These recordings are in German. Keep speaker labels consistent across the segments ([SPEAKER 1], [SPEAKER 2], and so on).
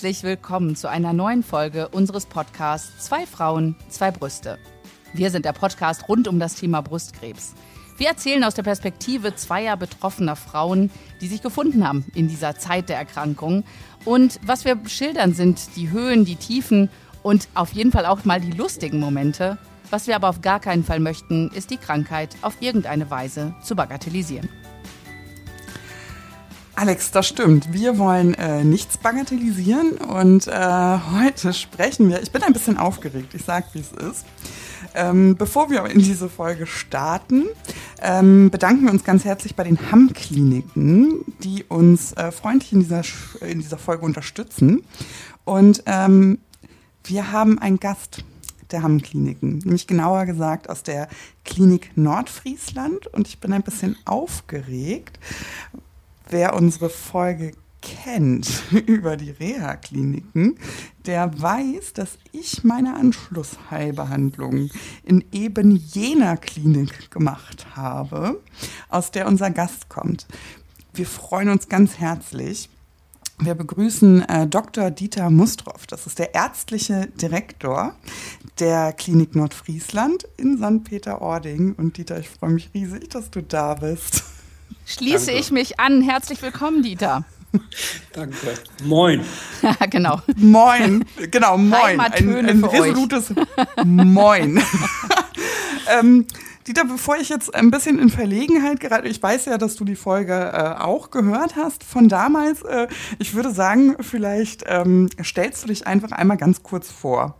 [SPEAKER 1] Herzlich willkommen zu einer neuen Folge unseres Podcasts Zwei Frauen, zwei Brüste. Wir sind der Podcast rund um das Thema Brustkrebs. Wir erzählen aus der Perspektive zweier betroffener Frauen, die sich gefunden haben in dieser Zeit der Erkrankung. Und was wir schildern, sind die Höhen, die Tiefen und auf jeden Fall auch mal die lustigen Momente. Was wir aber auf gar keinen Fall möchten, ist die Krankheit auf irgendeine Weise zu bagatellisieren.
[SPEAKER 2] Alex, das stimmt. Wir wollen äh, nichts bagatellisieren und äh, heute sprechen wir. Ich bin ein bisschen aufgeregt, ich sag, wie es ist. Ähm, bevor wir in diese Folge starten, ähm, bedanken wir uns ganz herzlich bei den Hamm-Kliniken, die uns äh, freundlich in dieser, in dieser Folge unterstützen. Und ähm, wir haben einen Gast der Hamm-Kliniken, nämlich genauer gesagt aus der Klinik Nordfriesland. Und ich bin ein bisschen aufgeregt, wer unsere Folge kennt über die Reha-Kliniken, der weiß, dass ich meine Anschlussheilbehandlung in eben jener Klinik gemacht habe, aus der unser Gast kommt. Wir freuen uns ganz herzlich. Wir begrüßen äh, Dr. Dieter Mustroff. Das ist der ärztliche Direktor der Klinik Nordfriesland in St. Peter-Ording. Und Dieter, ich freue mich riesig, dass du da bist.
[SPEAKER 1] Schließe Danke. ich mich an. Herzlich willkommen, Dieter.
[SPEAKER 3] Danke. Moin.
[SPEAKER 1] Ja, genau.
[SPEAKER 2] Moin. Genau, moin. Ein, ein resolutes Moin. ähm, Dieter, bevor ich jetzt ein bisschen in Verlegenheit gerate, ich weiß ja, dass du die Folge äh, auch gehört hast von damals. Äh, ich würde sagen, vielleicht ähm, stellst du dich einfach einmal ganz kurz vor.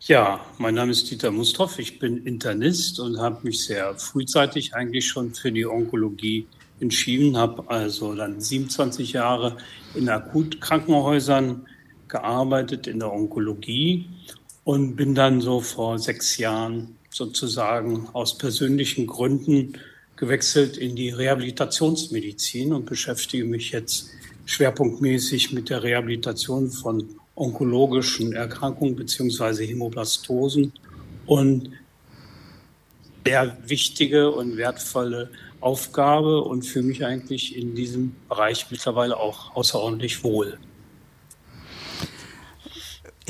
[SPEAKER 3] Ja, mein Name ist Dieter Mustroff. Ich bin Internist und habe mich sehr frühzeitig eigentlich schon für die Onkologie entschieden, habe also dann 27 Jahre in Akutkrankenhäusern gearbeitet in der Onkologie und bin dann so vor sechs Jahren sozusagen aus persönlichen Gründen gewechselt in die Rehabilitationsmedizin und beschäftige mich jetzt schwerpunktmäßig mit der Rehabilitation von onkologischen Erkrankungen beziehungsweise Hämoblastosen und sehr wichtige und wertvolle Aufgabe und fühle mich eigentlich in diesem Bereich mittlerweile auch außerordentlich wohl.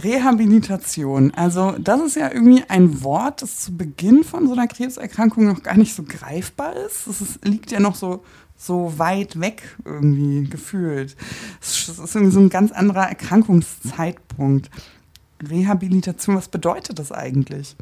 [SPEAKER 2] Rehabilitation, also das ist ja irgendwie ein Wort, das zu Beginn von so einer Krebserkrankung noch gar nicht so greifbar ist. Es liegt ja noch so so weit weg irgendwie gefühlt. Es ist irgendwie so ein ganz anderer Erkrankungszeitpunkt. Rehabilitation, was bedeutet das eigentlich?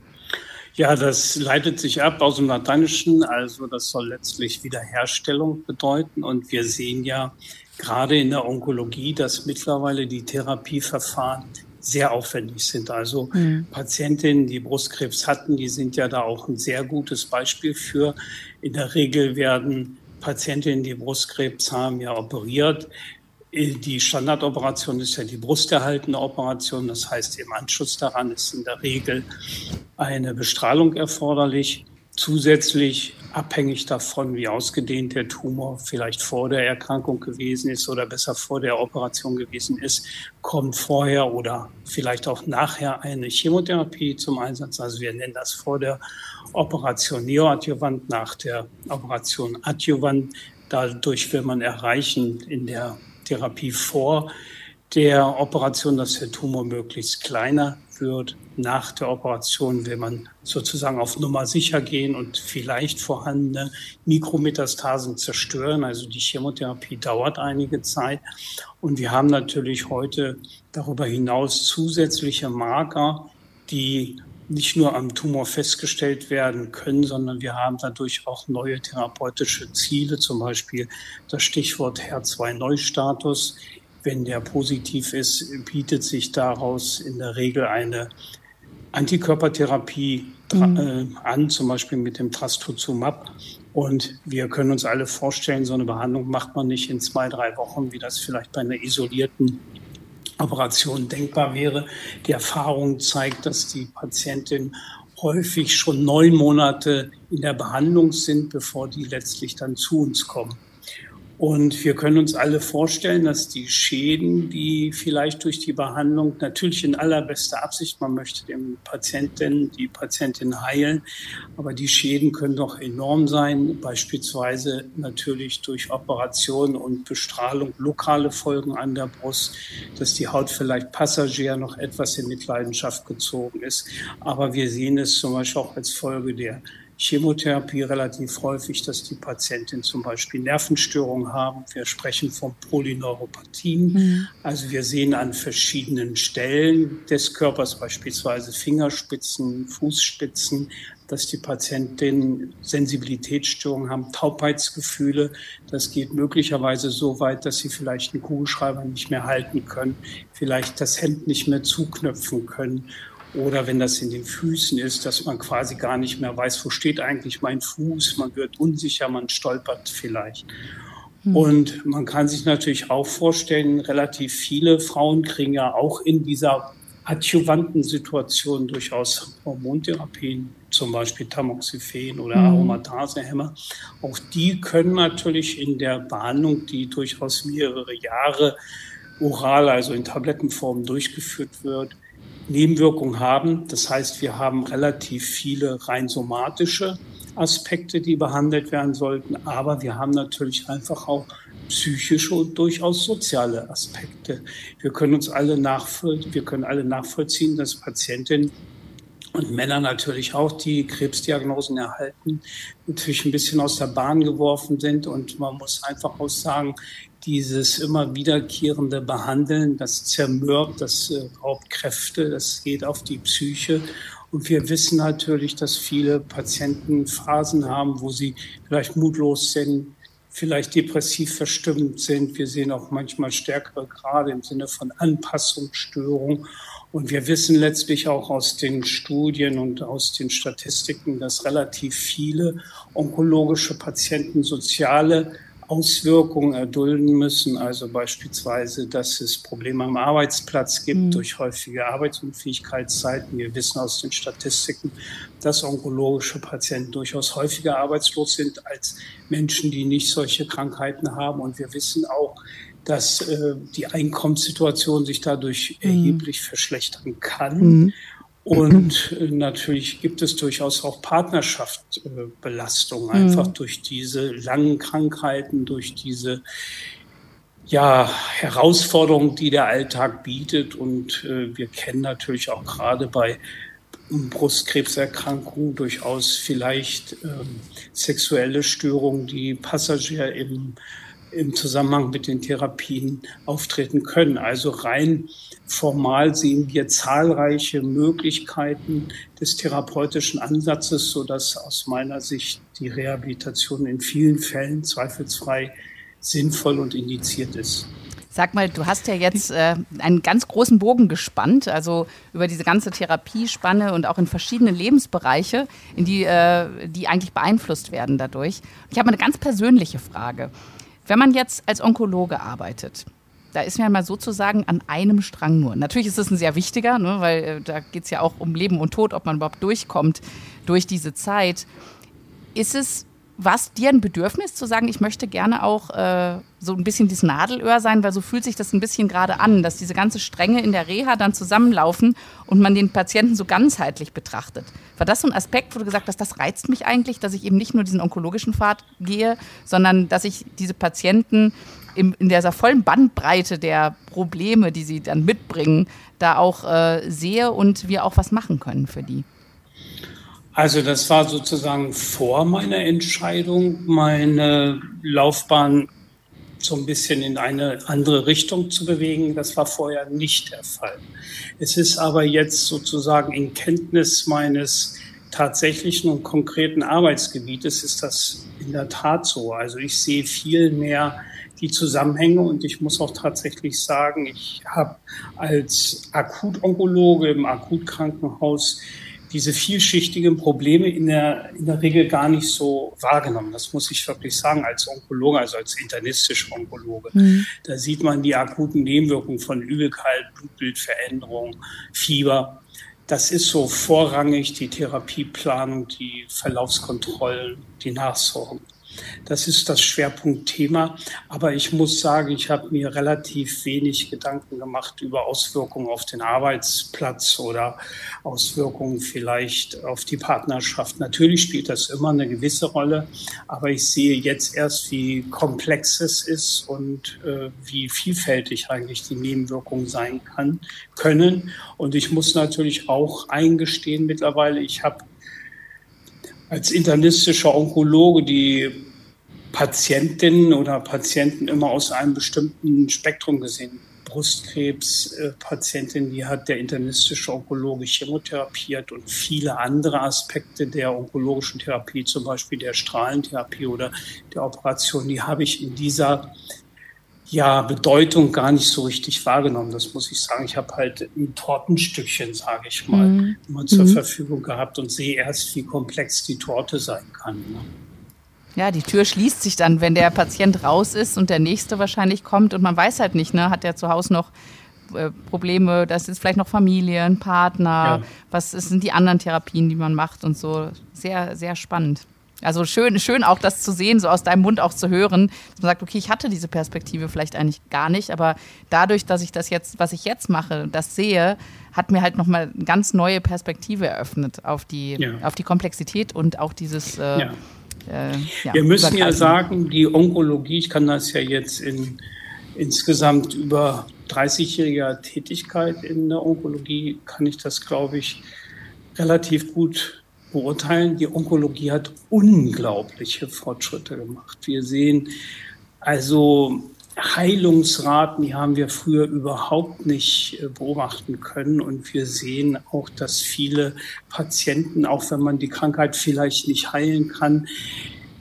[SPEAKER 3] Ja, das leitet sich ab aus dem Lateinischen, also das soll letztlich Wiederherstellung bedeuten. Und wir sehen ja gerade in der Onkologie, dass mittlerweile die Therapieverfahren sehr aufwendig sind. Also mhm. Patientinnen, die Brustkrebs hatten, die sind ja da auch ein sehr gutes Beispiel für. In der Regel werden Patientinnen, die Brustkrebs haben, ja operiert. Die Standardoperation ist ja die brusterhaltende Operation. Das heißt, im Anschluss daran ist in der Regel eine Bestrahlung erforderlich. Zusätzlich abhängig davon, wie ausgedehnt der Tumor vielleicht vor der Erkrankung gewesen ist oder besser vor der Operation gewesen ist, kommt vorher oder vielleicht auch nachher eine Chemotherapie zum Einsatz. Also wir nennen das vor der Operation neoadjuvant, nach der Operation adjuvant. Dadurch will man erreichen in der Therapie vor der Operation, dass der Tumor möglichst kleiner wird. Nach der Operation will man sozusagen auf Nummer sicher gehen und vielleicht vorhandene Mikrometastasen zerstören. Also die Chemotherapie dauert einige Zeit. Und wir haben natürlich heute darüber hinaus zusätzliche Marker, die nicht nur am Tumor festgestellt werden können, sondern wir haben dadurch auch neue therapeutische Ziele, zum Beispiel das Stichwort HER2-Neustatus. Wenn der positiv ist, bietet sich daraus in der Regel eine Antikörpertherapie mhm. äh, an, zum Beispiel mit dem Trastuzumab. Und wir können uns alle vorstellen, so eine Behandlung macht man nicht in zwei, drei Wochen, wie das vielleicht bei einer isolierten Operation denkbar wäre. Die Erfahrung zeigt, dass die Patientin häufig schon neun Monate in der Behandlung sind, bevor die letztlich dann zu uns kommen. Und wir können uns alle vorstellen, dass die Schäden, die vielleicht durch die Behandlung natürlich in allerbester Absicht, man möchte dem Patienten, die Patientin heilen, aber die Schäden können doch enorm sein, beispielsweise natürlich durch Operationen und Bestrahlung, lokale Folgen an der Brust, dass die Haut vielleicht passagier noch etwas in Mitleidenschaft gezogen ist. Aber wir sehen es zum Beispiel auch als Folge der Chemotherapie relativ häufig, dass die Patientinnen zum Beispiel Nervenstörungen haben. Wir sprechen von Polyneuropathien. Mhm. Also wir sehen an verschiedenen Stellen des Körpers, beispielsweise Fingerspitzen, Fußspitzen, dass die Patientinnen Sensibilitätsstörungen haben, Taubheitsgefühle. Das geht möglicherweise so weit, dass sie vielleicht einen Kugelschreiber nicht mehr halten können, vielleicht das Hemd nicht mehr zuknöpfen können oder wenn das in den Füßen ist, dass man quasi gar nicht mehr weiß, wo steht eigentlich mein Fuß. Man wird unsicher, man stolpert vielleicht. Hm. Und man kann sich natürlich auch vorstellen, relativ viele Frauen kriegen ja auch in dieser adjuvanten Situation durchaus Hormontherapien, zum Beispiel Tamoxifen oder hm. Aromatasehämmer. Auch die können natürlich in der Behandlung, die durchaus mehrere Jahre oral, also in Tablettenform durchgeführt wird, Nebenwirkungen haben. Das heißt, wir haben relativ viele rein somatische Aspekte, die behandelt werden sollten, aber wir haben natürlich einfach auch psychische und durchaus soziale Aspekte. Wir können uns alle nachvollziehen, wir können alle nachvollziehen, dass Patientinnen und Männer natürlich auch, die Krebsdiagnosen erhalten, natürlich ein bisschen aus der Bahn geworfen sind. Und man muss einfach auch sagen, dieses immer wiederkehrende Behandeln, das zermürbt, das äh, raubt Kräfte, das geht auf die Psyche. Und wir wissen natürlich, dass viele Patienten Phasen haben, wo sie vielleicht mutlos sind, vielleicht depressiv verstimmt sind. Wir sehen auch manchmal stärkere Grade im Sinne von Anpassungsstörung. Und wir wissen letztlich auch aus den Studien und aus den Statistiken, dass relativ viele onkologische Patienten soziale Auswirkungen erdulden müssen, also beispielsweise, dass es Probleme am Arbeitsplatz gibt mhm. durch häufige Arbeitsunfähigkeitszeiten. Wir wissen aus den Statistiken, dass onkologische Patienten durchaus häufiger arbeitslos sind als Menschen, die nicht solche Krankheiten haben. Und wir wissen auch, dass äh, die Einkommenssituation sich dadurch mhm. erheblich verschlechtern kann. Mhm. Und äh, natürlich gibt es durchaus auch Partnerschaftsbelastung, äh, einfach mhm. durch diese langen Krankheiten, durch diese ja, Herausforderungen, die der Alltag bietet. Und äh, wir kennen natürlich auch gerade bei Brustkrebserkrankungen durchaus vielleicht ähm, sexuelle Störungen, die Passagier im im Zusammenhang mit den Therapien auftreten können. Also rein formal sehen wir zahlreiche Möglichkeiten des therapeutischen Ansatzes, sodass aus meiner Sicht die Rehabilitation in vielen Fällen zweifelsfrei sinnvoll und indiziert ist.
[SPEAKER 1] Sag mal, du hast ja jetzt äh, einen ganz großen Bogen gespannt, also über diese ganze Therapiespanne und auch in verschiedene Lebensbereiche, in die, äh, die eigentlich beeinflusst werden dadurch. Ich habe eine ganz persönliche Frage. Wenn man jetzt als Onkologe arbeitet, da ist man mal sozusagen an einem Strang nur. Natürlich ist es ein sehr wichtiger, ne, weil äh, da geht es ja auch um Leben und Tod, ob man überhaupt durchkommt durch diese Zeit. Ist es was dir ein Bedürfnis zu sagen, ich möchte gerne auch äh, so ein bisschen dieses Nadelöhr sein, weil so fühlt sich das ein bisschen gerade an, dass diese ganze Stränge in der Reha dann zusammenlaufen und man den Patienten so ganzheitlich betrachtet. War das so ein Aspekt, wo du gesagt hast, das reizt mich eigentlich, dass ich eben nicht nur diesen onkologischen Pfad gehe, sondern dass ich diese Patienten im, in dieser vollen Bandbreite der Probleme, die sie dann mitbringen, da auch äh, sehe und wir auch was machen können für die?
[SPEAKER 3] Also das war sozusagen vor meiner Entscheidung, meine Laufbahn so ein bisschen in eine andere Richtung zu bewegen. Das war vorher nicht der Fall. Es ist aber jetzt sozusagen in Kenntnis meines tatsächlichen und konkreten Arbeitsgebietes ist das in der Tat so. Also ich sehe viel mehr die Zusammenhänge und ich muss auch tatsächlich sagen, ich habe als Akutonkologe im Akutkrankenhaus diese vielschichtigen Probleme in der, in der Regel gar nicht so wahrgenommen. Das muss ich wirklich sagen, als Onkologe, also als internistischer Onkologe. Mhm. Da sieht man die akuten Nebenwirkungen von Übelkeit, Blutbildveränderung, Fieber. Das ist so vorrangig die Therapieplanung, die Verlaufskontrollen, die Nachsorgen. Das ist das Schwerpunktthema. Aber ich muss sagen, ich habe mir relativ wenig Gedanken gemacht über Auswirkungen auf den Arbeitsplatz oder Auswirkungen vielleicht auf die Partnerschaft. Natürlich spielt das immer eine gewisse Rolle, aber ich sehe jetzt erst, wie komplex es ist und äh, wie vielfältig eigentlich die Nebenwirkungen sein kann, können. Und ich muss natürlich auch eingestehen mittlerweile, ich habe als internistischer Onkologe die Patientinnen oder Patienten immer aus einem bestimmten Spektrum gesehen. Brustkrebspatientin, die hat der internistische Onkologe chemotherapiert und viele andere Aspekte der onkologischen Therapie, zum Beispiel der Strahlentherapie oder der Operation, die habe ich in dieser ja, Bedeutung gar nicht so richtig wahrgenommen. Das muss ich sagen. Ich habe halt ein Tortenstückchen, sage ich mal, mhm. immer zur mhm. Verfügung gehabt und sehe erst, wie komplex die Torte sein kann. Ne?
[SPEAKER 1] Ja, die Tür schließt sich dann, wenn der Patient raus ist und der nächste wahrscheinlich kommt und man weiß halt nicht, ne, hat der zu Hause noch äh, Probleme, das ist vielleicht noch Familie, ein Partner, ja. was sind die anderen Therapien, die man macht und so. Sehr, sehr spannend. Also schön, schön auch das zu sehen, so aus deinem Mund auch zu hören, dass man sagt, okay, ich hatte diese Perspektive vielleicht eigentlich gar nicht, aber dadurch, dass ich das jetzt, was ich jetzt mache, das sehe, hat mir halt nochmal eine ganz neue Perspektive eröffnet auf die, ja. auf die Komplexität und auch dieses. Äh, ja.
[SPEAKER 3] Äh, ja, Wir müssen ja sagen, die Onkologie, ich kann das ja jetzt in insgesamt über 30-jähriger Tätigkeit in der Onkologie, kann ich das, glaube ich, relativ gut beurteilen. Die Onkologie hat unglaubliche Fortschritte gemacht. Wir sehen also Heilungsraten, die haben wir früher überhaupt nicht äh, beobachten können. Und wir sehen auch, dass viele Patienten, auch wenn man die Krankheit vielleicht nicht heilen kann,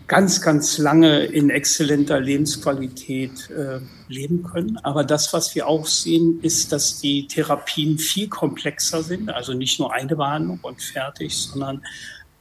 [SPEAKER 3] ganz, ganz lange in exzellenter Lebensqualität äh, leben können. Aber das, was wir auch sehen, ist, dass die Therapien viel komplexer sind. Also nicht nur eine Behandlung und fertig, sondern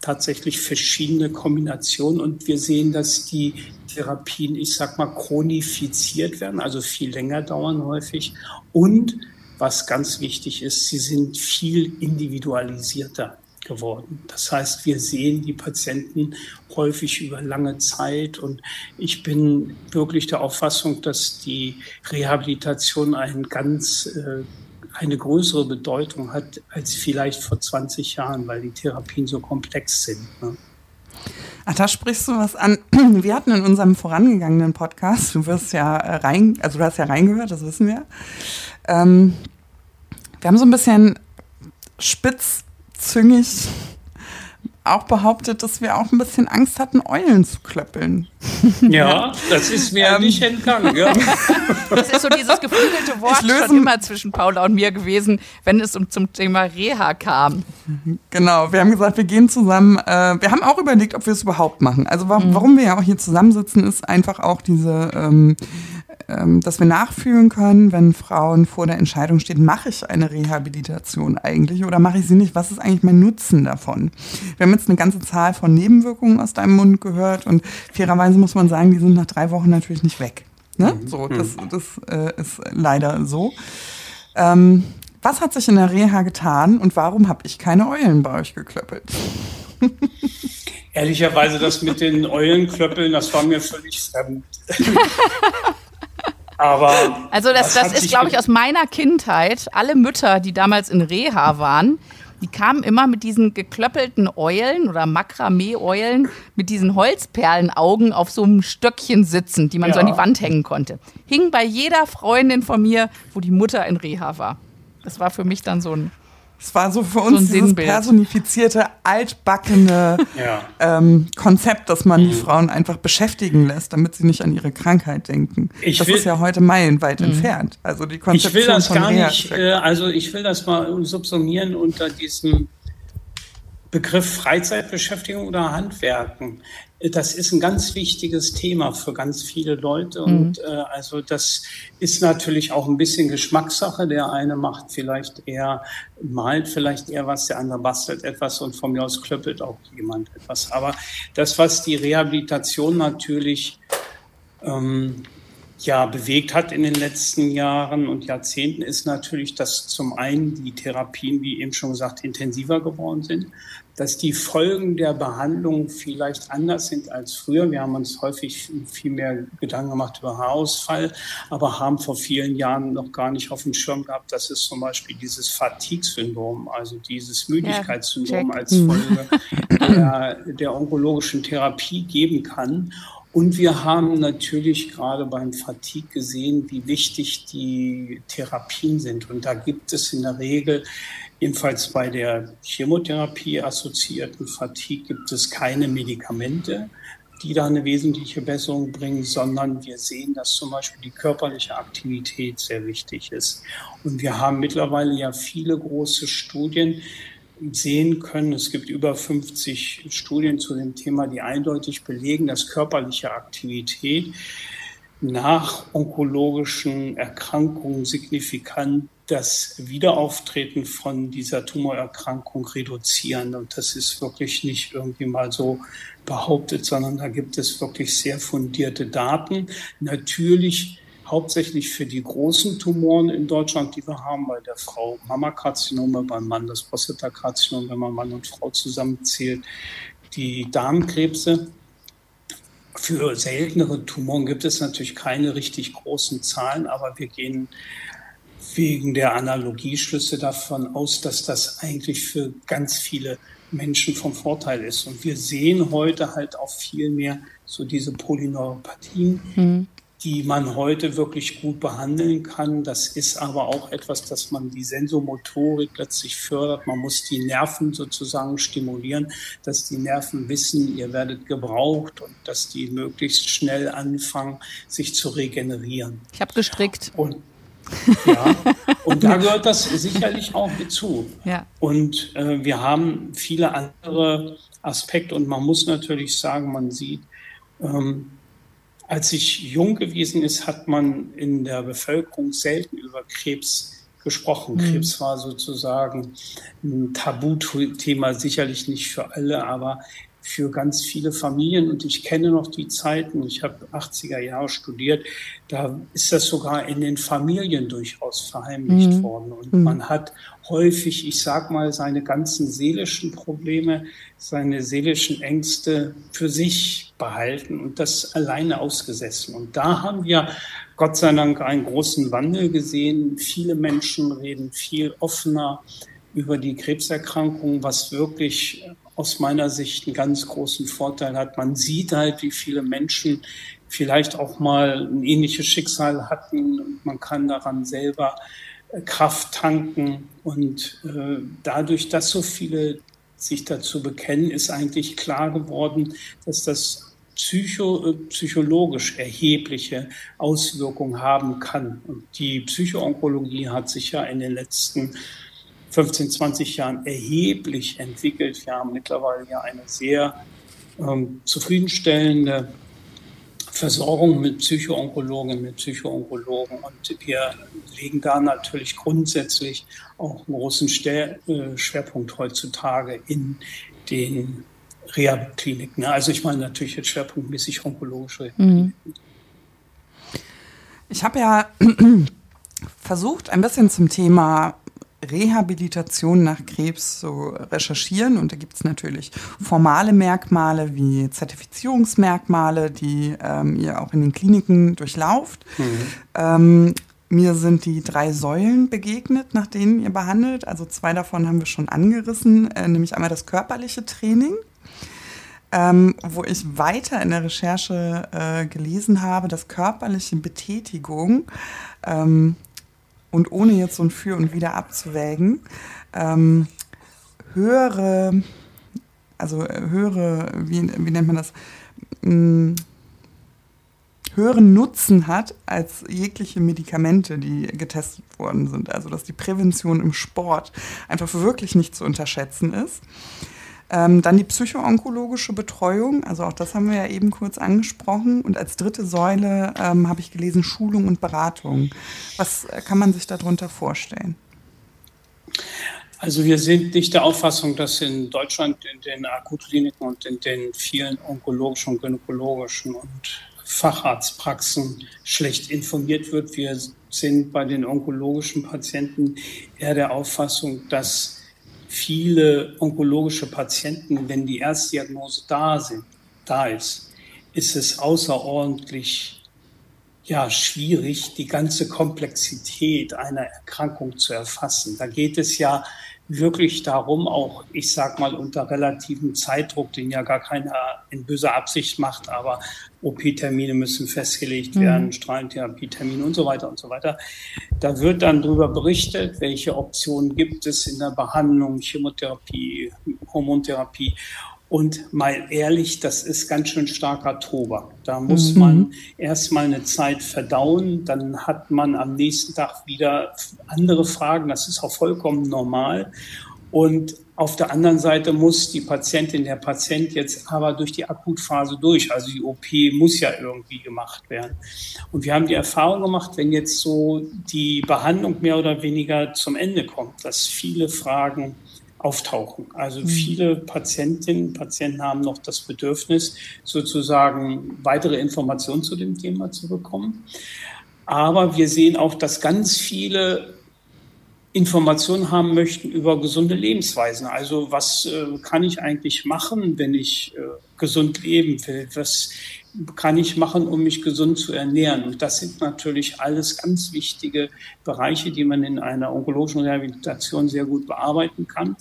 [SPEAKER 3] tatsächlich verschiedene Kombinationen. Und wir sehen, dass die Therapien, ich sag mal, chronifiziert werden, also viel länger dauern häufig. Und was ganz wichtig ist, sie sind viel individualisierter geworden. Das heißt, wir sehen die Patienten häufig über lange Zeit und ich bin wirklich der Auffassung, dass die Rehabilitation ein ganz äh, eine größere Bedeutung hat als vielleicht vor 20 Jahren, weil die Therapien so komplex sind. Ne?
[SPEAKER 2] Ach, da sprichst du was an. Wir hatten in unserem vorangegangenen Podcast, du wirst ja äh, rein, also du hast ja reingehört, das wissen wir. Ähm, wir haben so ein bisschen spitz züngig auch behauptet, dass wir auch ein bisschen Angst hatten, Eulen zu klöppeln.
[SPEAKER 3] Ja, das ist mir ähm, nicht entgangen. Ja.
[SPEAKER 1] Das ist so dieses geflügelte Wort schon immer zwischen Paula und mir gewesen, wenn es um zum Thema Reha kam.
[SPEAKER 2] Genau, wir haben gesagt, wir gehen zusammen. Äh, wir haben auch überlegt, ob wir es überhaupt machen. Also warum, mhm. warum wir ja auch hier zusammensitzen, ist einfach auch diese ähm, ähm, dass wir nachfühlen können, wenn Frauen vor der Entscheidung stehen, mache ich eine Rehabilitation eigentlich oder mache ich sie nicht? Was ist eigentlich mein Nutzen davon? Wir haben jetzt eine ganze Zahl von Nebenwirkungen aus deinem Mund gehört und fairerweise muss man sagen, die sind nach drei Wochen natürlich nicht weg. Ne? Mhm. So, das, mhm. das äh, ist leider so. Ähm, was hat sich in der Reha getan und warum habe ich keine Eulen bei euch geklöppelt?
[SPEAKER 3] Ehrlicherweise, das mit den Eulenklöppeln, das war mir völlig fremd. Aber
[SPEAKER 1] also das, das ist, glaube ich, aus meiner Kindheit. Alle Mütter, die damals in Reha waren, die kamen immer mit diesen geklöppelten Eulen oder Makramee-Eulen mit diesen Holzperlenaugen auf so einem Stöckchen sitzen, die man ja. so an die Wand hängen konnte. Hing bei jeder Freundin von mir, wo die Mutter in Reha war. Das war für mich dann so ein
[SPEAKER 2] es war so für uns so dieses personifizierte, altbackene ja. ähm, Konzept, dass man mhm. die Frauen einfach beschäftigen lässt, damit sie nicht an ihre Krankheit denken. Ich das will, ist ja heute meilenweit mhm. entfernt. Also die Konzeption
[SPEAKER 3] ich will das gar nicht, äh, also ich will das mal subsumieren unter diesem Begriff Freizeitbeschäftigung oder Handwerken das ist ein ganz wichtiges Thema für ganz viele Leute. Mhm. Und äh, also das ist natürlich auch ein bisschen Geschmackssache. Der eine macht vielleicht eher, malt vielleicht eher was, der andere bastelt etwas und von mir aus klöppelt auch jemand etwas. Aber das, was die Rehabilitation natürlich ähm, ja bewegt hat in den letzten Jahren und Jahrzehnten, ist natürlich, dass zum einen die Therapien, wie eben schon gesagt, intensiver geworden sind dass die Folgen der Behandlung vielleicht anders sind als früher. Wir haben uns häufig viel mehr Gedanken gemacht über Haarausfall, aber haben vor vielen Jahren noch gar nicht auf dem Schirm gehabt, dass es zum Beispiel dieses Fatigue-Syndrom, also dieses Müdigkeitssyndrom ja, als Folge der, der onkologischen Therapie geben kann. Und wir haben natürlich gerade beim Fatigue gesehen, wie wichtig die Therapien sind. Und da gibt es in der Regel, jedenfalls bei der Chemotherapie assoziierten Fatigue, gibt es keine Medikamente, die da eine wesentliche Besserung bringen, sondern wir sehen, dass zum Beispiel die körperliche Aktivität sehr wichtig ist. Und wir haben mittlerweile ja viele große Studien, sehen können. Es gibt über 50 Studien zu dem Thema, die eindeutig belegen, dass körperliche Aktivität nach onkologischen Erkrankungen signifikant das Wiederauftreten von dieser Tumorerkrankung reduzieren. Und das ist wirklich nicht irgendwie mal so behauptet, sondern da gibt es wirklich sehr fundierte Daten. Natürlich hauptsächlich für die großen Tumoren in Deutschland, die wir haben, bei der Frau Mammakarzinome, beim Mann das Prostatakarzinom, wenn man Mann und Frau zusammenzählt, die Darmkrebse. Für seltenere Tumoren gibt es natürlich keine richtig großen Zahlen, aber wir gehen wegen der Analogieschlüsse davon aus, dass das eigentlich für ganz viele Menschen vom Vorteil ist. Und wir sehen heute halt auch viel mehr so diese Polyneuropathien, mhm die man heute wirklich gut behandeln kann. Das ist aber auch etwas, dass man die Sensomotorik letztlich fördert. Man muss die Nerven sozusagen stimulieren, dass die Nerven wissen, ihr werdet gebraucht und dass die möglichst schnell anfangen, sich zu regenerieren.
[SPEAKER 1] Ich habe gestrickt.
[SPEAKER 3] Und ja, und da gehört das sicherlich auch mit zu. Ja. Und äh, wir haben viele andere Aspekte und man muss natürlich sagen, man sieht, ähm, als ich jung gewesen ist, hat man in der Bevölkerung selten über Krebs gesprochen. Mhm. Krebs war sozusagen ein Tabuthema, sicherlich nicht für alle, aber für ganz viele Familien. Und ich kenne noch die Zeiten, ich habe 80er Jahre studiert, da ist das sogar in den Familien durchaus verheimlicht mhm. worden. Und mhm. man hat häufig, ich sag mal, seine ganzen seelischen Probleme, seine seelischen Ängste für sich behalten und das alleine ausgesessen. Und da haben wir Gott sei Dank einen großen Wandel gesehen. Viele Menschen reden viel offener über die Krebserkrankung, was wirklich aus meiner Sicht einen ganz großen Vorteil hat. Man sieht halt, wie viele Menschen vielleicht auch mal ein ähnliches Schicksal hatten man kann daran selber äh, Kraft tanken. Und äh, dadurch, dass so viele sich dazu bekennen, ist eigentlich klar geworden, dass das psycho, äh, psychologisch erhebliche Auswirkungen haben kann. Und die Psychoonkologie hat sich ja in den letzten 15, 20 Jahren erheblich entwickelt. Wir haben mittlerweile ja eine sehr ähm, zufriedenstellende Versorgung mit Psychoonkologen, mit Psychoonkologen. Und wir legen da natürlich grundsätzlich auch einen großen äh, Schwerpunkt heutzutage in den Reha-Kliniken. Also ich meine natürlich jetzt schwerpunktmäßig onkologische. Mhm.
[SPEAKER 2] Ich habe ja versucht, ein bisschen zum Thema Rehabilitation nach Krebs zu recherchieren. Und da gibt es natürlich formale Merkmale wie Zertifizierungsmerkmale, die ähm, ihr auch in den Kliniken durchlauft. Mhm. Ähm, mir sind die drei Säulen begegnet, nach denen ihr behandelt. Also zwei davon haben wir schon angerissen, äh, nämlich einmal das körperliche Training. Ähm, wo ich weiter in der Recherche äh, gelesen habe, dass körperliche Betätigung ähm, und ohne jetzt so ein Für und Wider abzuwägen, ähm, höhere, also äh, höhere, wie, wie nennt man das, ähm, höheren Nutzen hat als jegliche Medikamente, die getestet worden sind. Also dass die Prävention im Sport einfach wirklich nicht zu unterschätzen ist. Ähm, dann die psychoonkologische Betreuung, also auch das haben wir ja eben kurz angesprochen. Und als dritte Säule ähm, habe ich gelesen Schulung und Beratung. Was äh, kann man sich darunter vorstellen?
[SPEAKER 3] Also wir sind nicht der Auffassung, dass in Deutschland in den Akutkliniken und in den vielen onkologischen gynäkologischen und Facharztpraxen schlecht informiert wird. Wir sind bei den onkologischen Patienten eher der Auffassung, dass viele onkologische Patienten, wenn die Erstdiagnose da sind, da ist, ist es außerordentlich ja, schwierig, die ganze Komplexität einer Erkrankung zu erfassen. Da geht es ja wirklich darum, auch ich sag mal unter relativem Zeitdruck, den ja gar keiner in böser Absicht macht, aber OP-Termine müssen festgelegt mhm. werden, Strahlentherapie-Termine und so weiter und so weiter. Da wird dann darüber berichtet, welche Optionen gibt es in der Behandlung, Chemotherapie, Hormontherapie. Und mal ehrlich, das ist ganz schön starker Tobak. Da muss mhm. man erstmal eine Zeit verdauen, dann hat man am nächsten Tag wieder andere Fragen. Das ist auch vollkommen normal. Und auf der anderen Seite muss die Patientin, der Patient jetzt aber durch die Akutphase durch. Also die OP muss ja irgendwie gemacht werden. Und wir haben die Erfahrung gemacht, wenn jetzt so die Behandlung mehr oder weniger zum Ende kommt, dass viele Fragen auftauchen. Also mhm. viele Patientinnen und Patienten haben noch das Bedürfnis, sozusagen weitere Informationen zu dem Thema zu bekommen. Aber wir sehen auch, dass ganz viele Informationen haben möchten über gesunde Lebensweisen. Also was äh, kann ich eigentlich machen, wenn ich äh, gesund leben will? Was kann ich machen, um mich gesund zu ernähren? Und das sind natürlich alles ganz wichtige Bereiche, die man in einer onkologischen Rehabilitation sehr gut bearbeiten kann.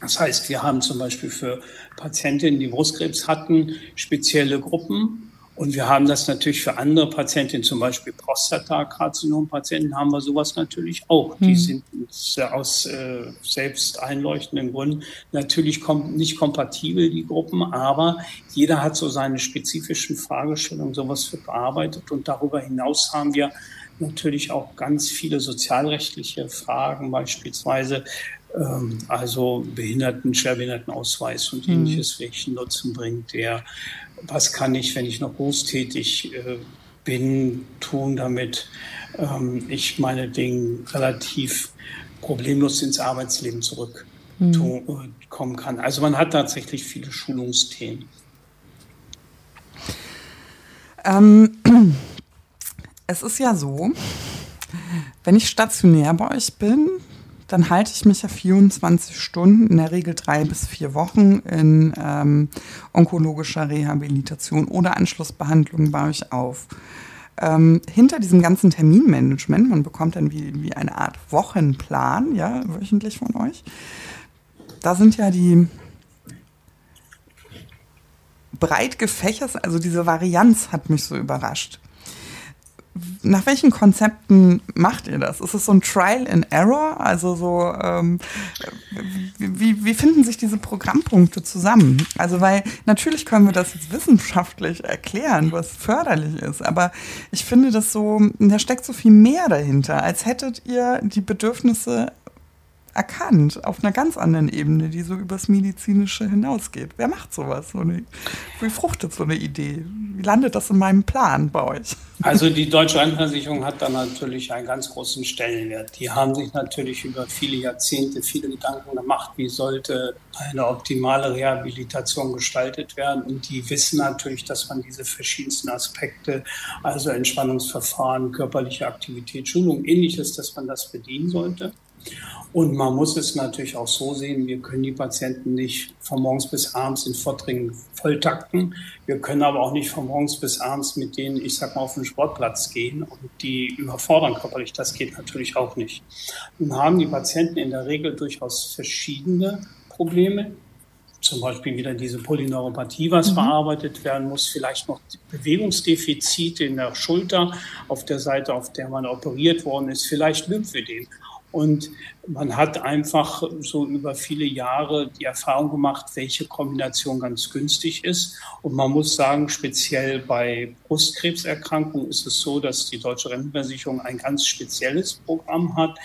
[SPEAKER 3] Das heißt, wir haben zum Beispiel für Patientinnen, die Brustkrebs hatten, spezielle Gruppen. Und wir haben das natürlich für andere Patientinnen, zum Beispiel Prostatakarzinom-Patienten, haben wir sowas natürlich auch. Mhm. Die sind aus äh, selbst einleuchtenden Gründen natürlich kom nicht kompatibel, die Gruppen, aber jeder hat so seine spezifischen Fragestellungen, sowas wird bearbeitet. Und darüber hinaus haben wir natürlich auch ganz viele sozialrechtliche Fragen, beispielsweise ähm, also Behinderten, Schwerbehindertenausweis und mhm. ähnliches, mhm. welchen Nutzen bringt der? Was kann ich, wenn ich noch berufstätig äh, bin, tun, damit ähm, ich meine Dinge relativ problemlos ins Arbeitsleben zurückkommen mhm. kann? Also man hat tatsächlich viele Schulungsthemen.
[SPEAKER 2] Ähm, es ist ja so, wenn ich stationär bei euch bin, dann halte ich mich ja 24 Stunden, in der Regel drei bis vier Wochen in ähm, onkologischer Rehabilitation oder Anschlussbehandlung bei euch auf. Ähm, hinter diesem ganzen Terminmanagement, man bekommt dann wie, wie eine Art Wochenplan, ja, wöchentlich von euch. Da sind ja die breit gefächert, also diese Varianz hat mich so überrascht nach welchen Konzepten macht ihr das? Ist es so ein Trial and Error? Also so, ähm, wie, wie finden sich diese Programmpunkte zusammen? Also weil natürlich können wir das jetzt wissenschaftlich erklären, was förderlich ist, aber ich finde das so, da steckt so viel mehr dahinter, als hättet ihr die Bedürfnisse erkannt auf einer ganz anderen Ebene, die so übers Medizinische hinausgeht. Wer macht sowas? So eine, wie fruchtet so eine Idee? Wie landet das in meinem Plan bei euch?
[SPEAKER 3] Also die Deutsche Rentenversicherung hat da natürlich einen ganz großen Stellenwert. Die haben sich natürlich über viele Jahrzehnte viele Gedanken gemacht, wie sollte eine optimale Rehabilitation gestaltet werden. Und die wissen natürlich, dass man diese verschiedensten Aspekte, also Entspannungsverfahren, körperliche Aktivität, Schulung, ähnliches, dass man das bedienen sollte. Und man muss es natürlich auch so sehen, wir können die Patienten nicht von morgens bis abends in Vorträgen volltakten. Wir können aber auch nicht von morgens bis abends mit denen, ich sag mal, auf den Sportplatz gehen und die überfordern körperlich. Das geht natürlich auch nicht. Nun haben die Patienten in der Regel durchaus verschiedene Probleme. Zum Beispiel wieder diese Polyneuropathie, was mhm. bearbeitet werden muss, vielleicht noch Bewegungsdefizite in der Schulter auf der Seite, auf der man operiert worden ist, vielleicht Lymphödem. Und man hat einfach so über viele Jahre die Erfahrung gemacht, welche Kombination ganz günstig ist. Und man muss sagen, speziell bei Brustkrebserkrankungen ist es so, dass die Deutsche Rentenversicherung ein ganz spezielles Programm hat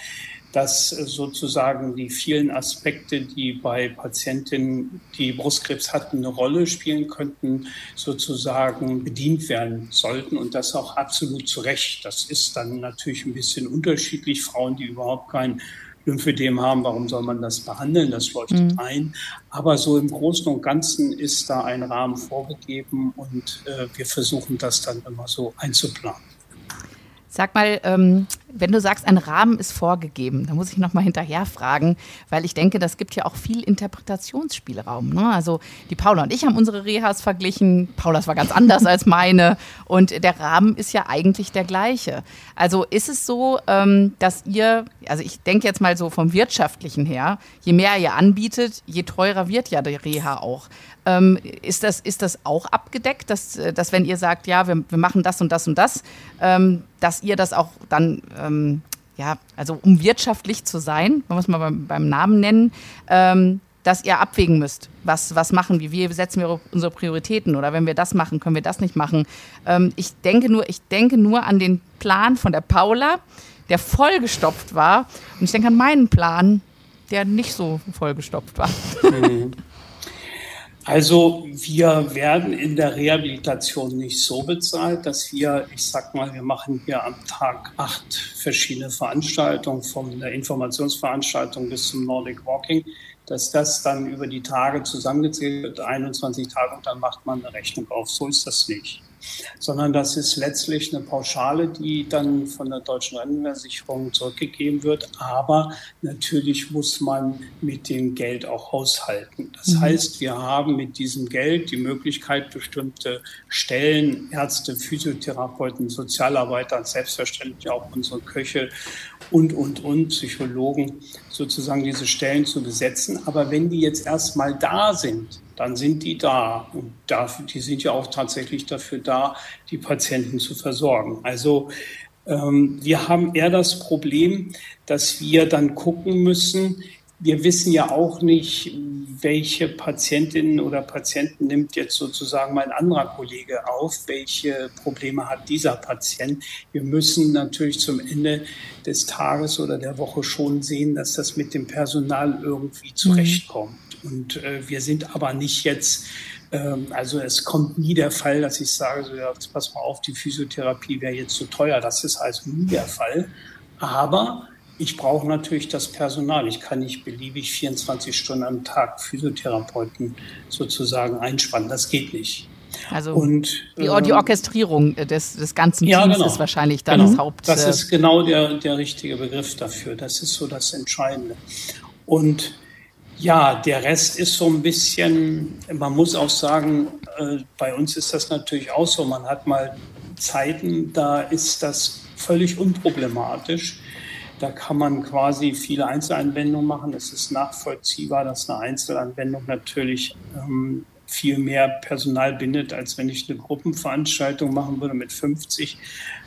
[SPEAKER 3] dass sozusagen die vielen Aspekte, die bei Patientinnen, die Brustkrebs hatten, eine Rolle spielen könnten, sozusagen bedient werden sollten und das auch absolut zu Recht. Das ist dann natürlich ein bisschen unterschiedlich. Frauen, die überhaupt kein Lymphödem haben, warum soll man das behandeln? Das leuchtet mhm. ein. Aber so im Großen und Ganzen ist da ein Rahmen vorgegeben und äh, wir versuchen das dann immer so einzuplanen.
[SPEAKER 1] Sag mal, ähm, wenn du sagst, ein Rahmen ist vorgegeben, da muss ich nochmal hinterher fragen, weil ich denke, das gibt ja auch viel Interpretationsspielraum. Ne? Also die Paula und ich haben unsere Rehas verglichen. Paulas war ganz anders als meine. Und der Rahmen ist ja eigentlich der gleiche. Also ist es so, ähm, dass ihr, also ich denke jetzt mal so vom Wirtschaftlichen her, je mehr ihr anbietet, je teurer wird ja die Reha auch. Ähm, ist, das, ist das auch abgedeckt, dass, dass wenn ihr sagt, ja, wir, wir machen das und das und das, ähm, dass ihr das auch dann, ähm, ja, also um wirtschaftlich zu sein, man muss mal beim, beim Namen nennen, ähm, dass ihr abwägen müsst, was, was machen wir, wie setzen wir unsere Prioritäten oder wenn wir das machen, können wir das nicht machen. Ähm, ich, denke nur, ich denke nur an den Plan von der Paula, der vollgestopft war und ich denke an meinen Plan, der nicht so vollgestopft war. Mhm.
[SPEAKER 3] Also wir werden in der Rehabilitation nicht so bezahlt, dass wir, ich sag mal, wir machen hier am Tag acht verschiedene Veranstaltungen, von der Informationsveranstaltung bis zum Nordic Walking, dass das dann über die Tage zusammengezählt wird, 21 Tage, und dann macht man eine Rechnung auf. So ist das nicht sondern das ist letztlich eine Pauschale, die dann von der deutschen Rentenversicherung zurückgegeben wird. Aber natürlich muss man mit dem Geld auch haushalten. Das mhm. heißt, wir haben mit diesem Geld die Möglichkeit, bestimmte Stellen, Ärzte, Physiotherapeuten, Sozialarbeiter, selbstverständlich auch unsere Köche und, und, und, Psychologen sozusagen diese Stellen zu besetzen. Aber wenn die jetzt erstmal da sind, dann sind die da. Und dafür, die sind ja auch tatsächlich dafür da, die Patienten zu versorgen. Also ähm, wir haben eher das Problem, dass wir dann gucken müssen, wir wissen ja auch nicht, welche Patientinnen oder Patienten nimmt jetzt sozusagen mein anderer Kollege auf, welche Probleme hat dieser Patient. Wir müssen natürlich zum Ende des Tages oder der Woche schon sehen, dass das mit dem Personal irgendwie mhm. Und äh, wir sind aber nicht jetzt, ähm, also es kommt nie der Fall, dass ich sage, so, ja, pass mal auf, die Physiotherapie wäre jetzt zu teuer. Das ist also nie der Fall. Aber ich brauche natürlich das Personal. Ich kann nicht beliebig 24 Stunden am Tag Physiotherapeuten sozusagen einspannen. Das geht nicht.
[SPEAKER 1] Also und, die, die, ähm, Orchestrierung des, des ganzen ja, Teams genau. ist wahrscheinlich dann genau. das Haupt.
[SPEAKER 3] Das ist genau der, der richtige Begriff dafür. Das ist so das Entscheidende. Und ja, der Rest ist so ein bisschen, man muss auch sagen, äh, bei uns ist das natürlich auch so. Man hat mal Zeiten, da ist das völlig unproblematisch. Da kann man quasi viele Einzelanwendungen machen. Es ist nachvollziehbar, dass eine Einzelanwendung natürlich ähm, viel mehr Personal bindet, als wenn ich eine Gruppenveranstaltung machen würde mit 50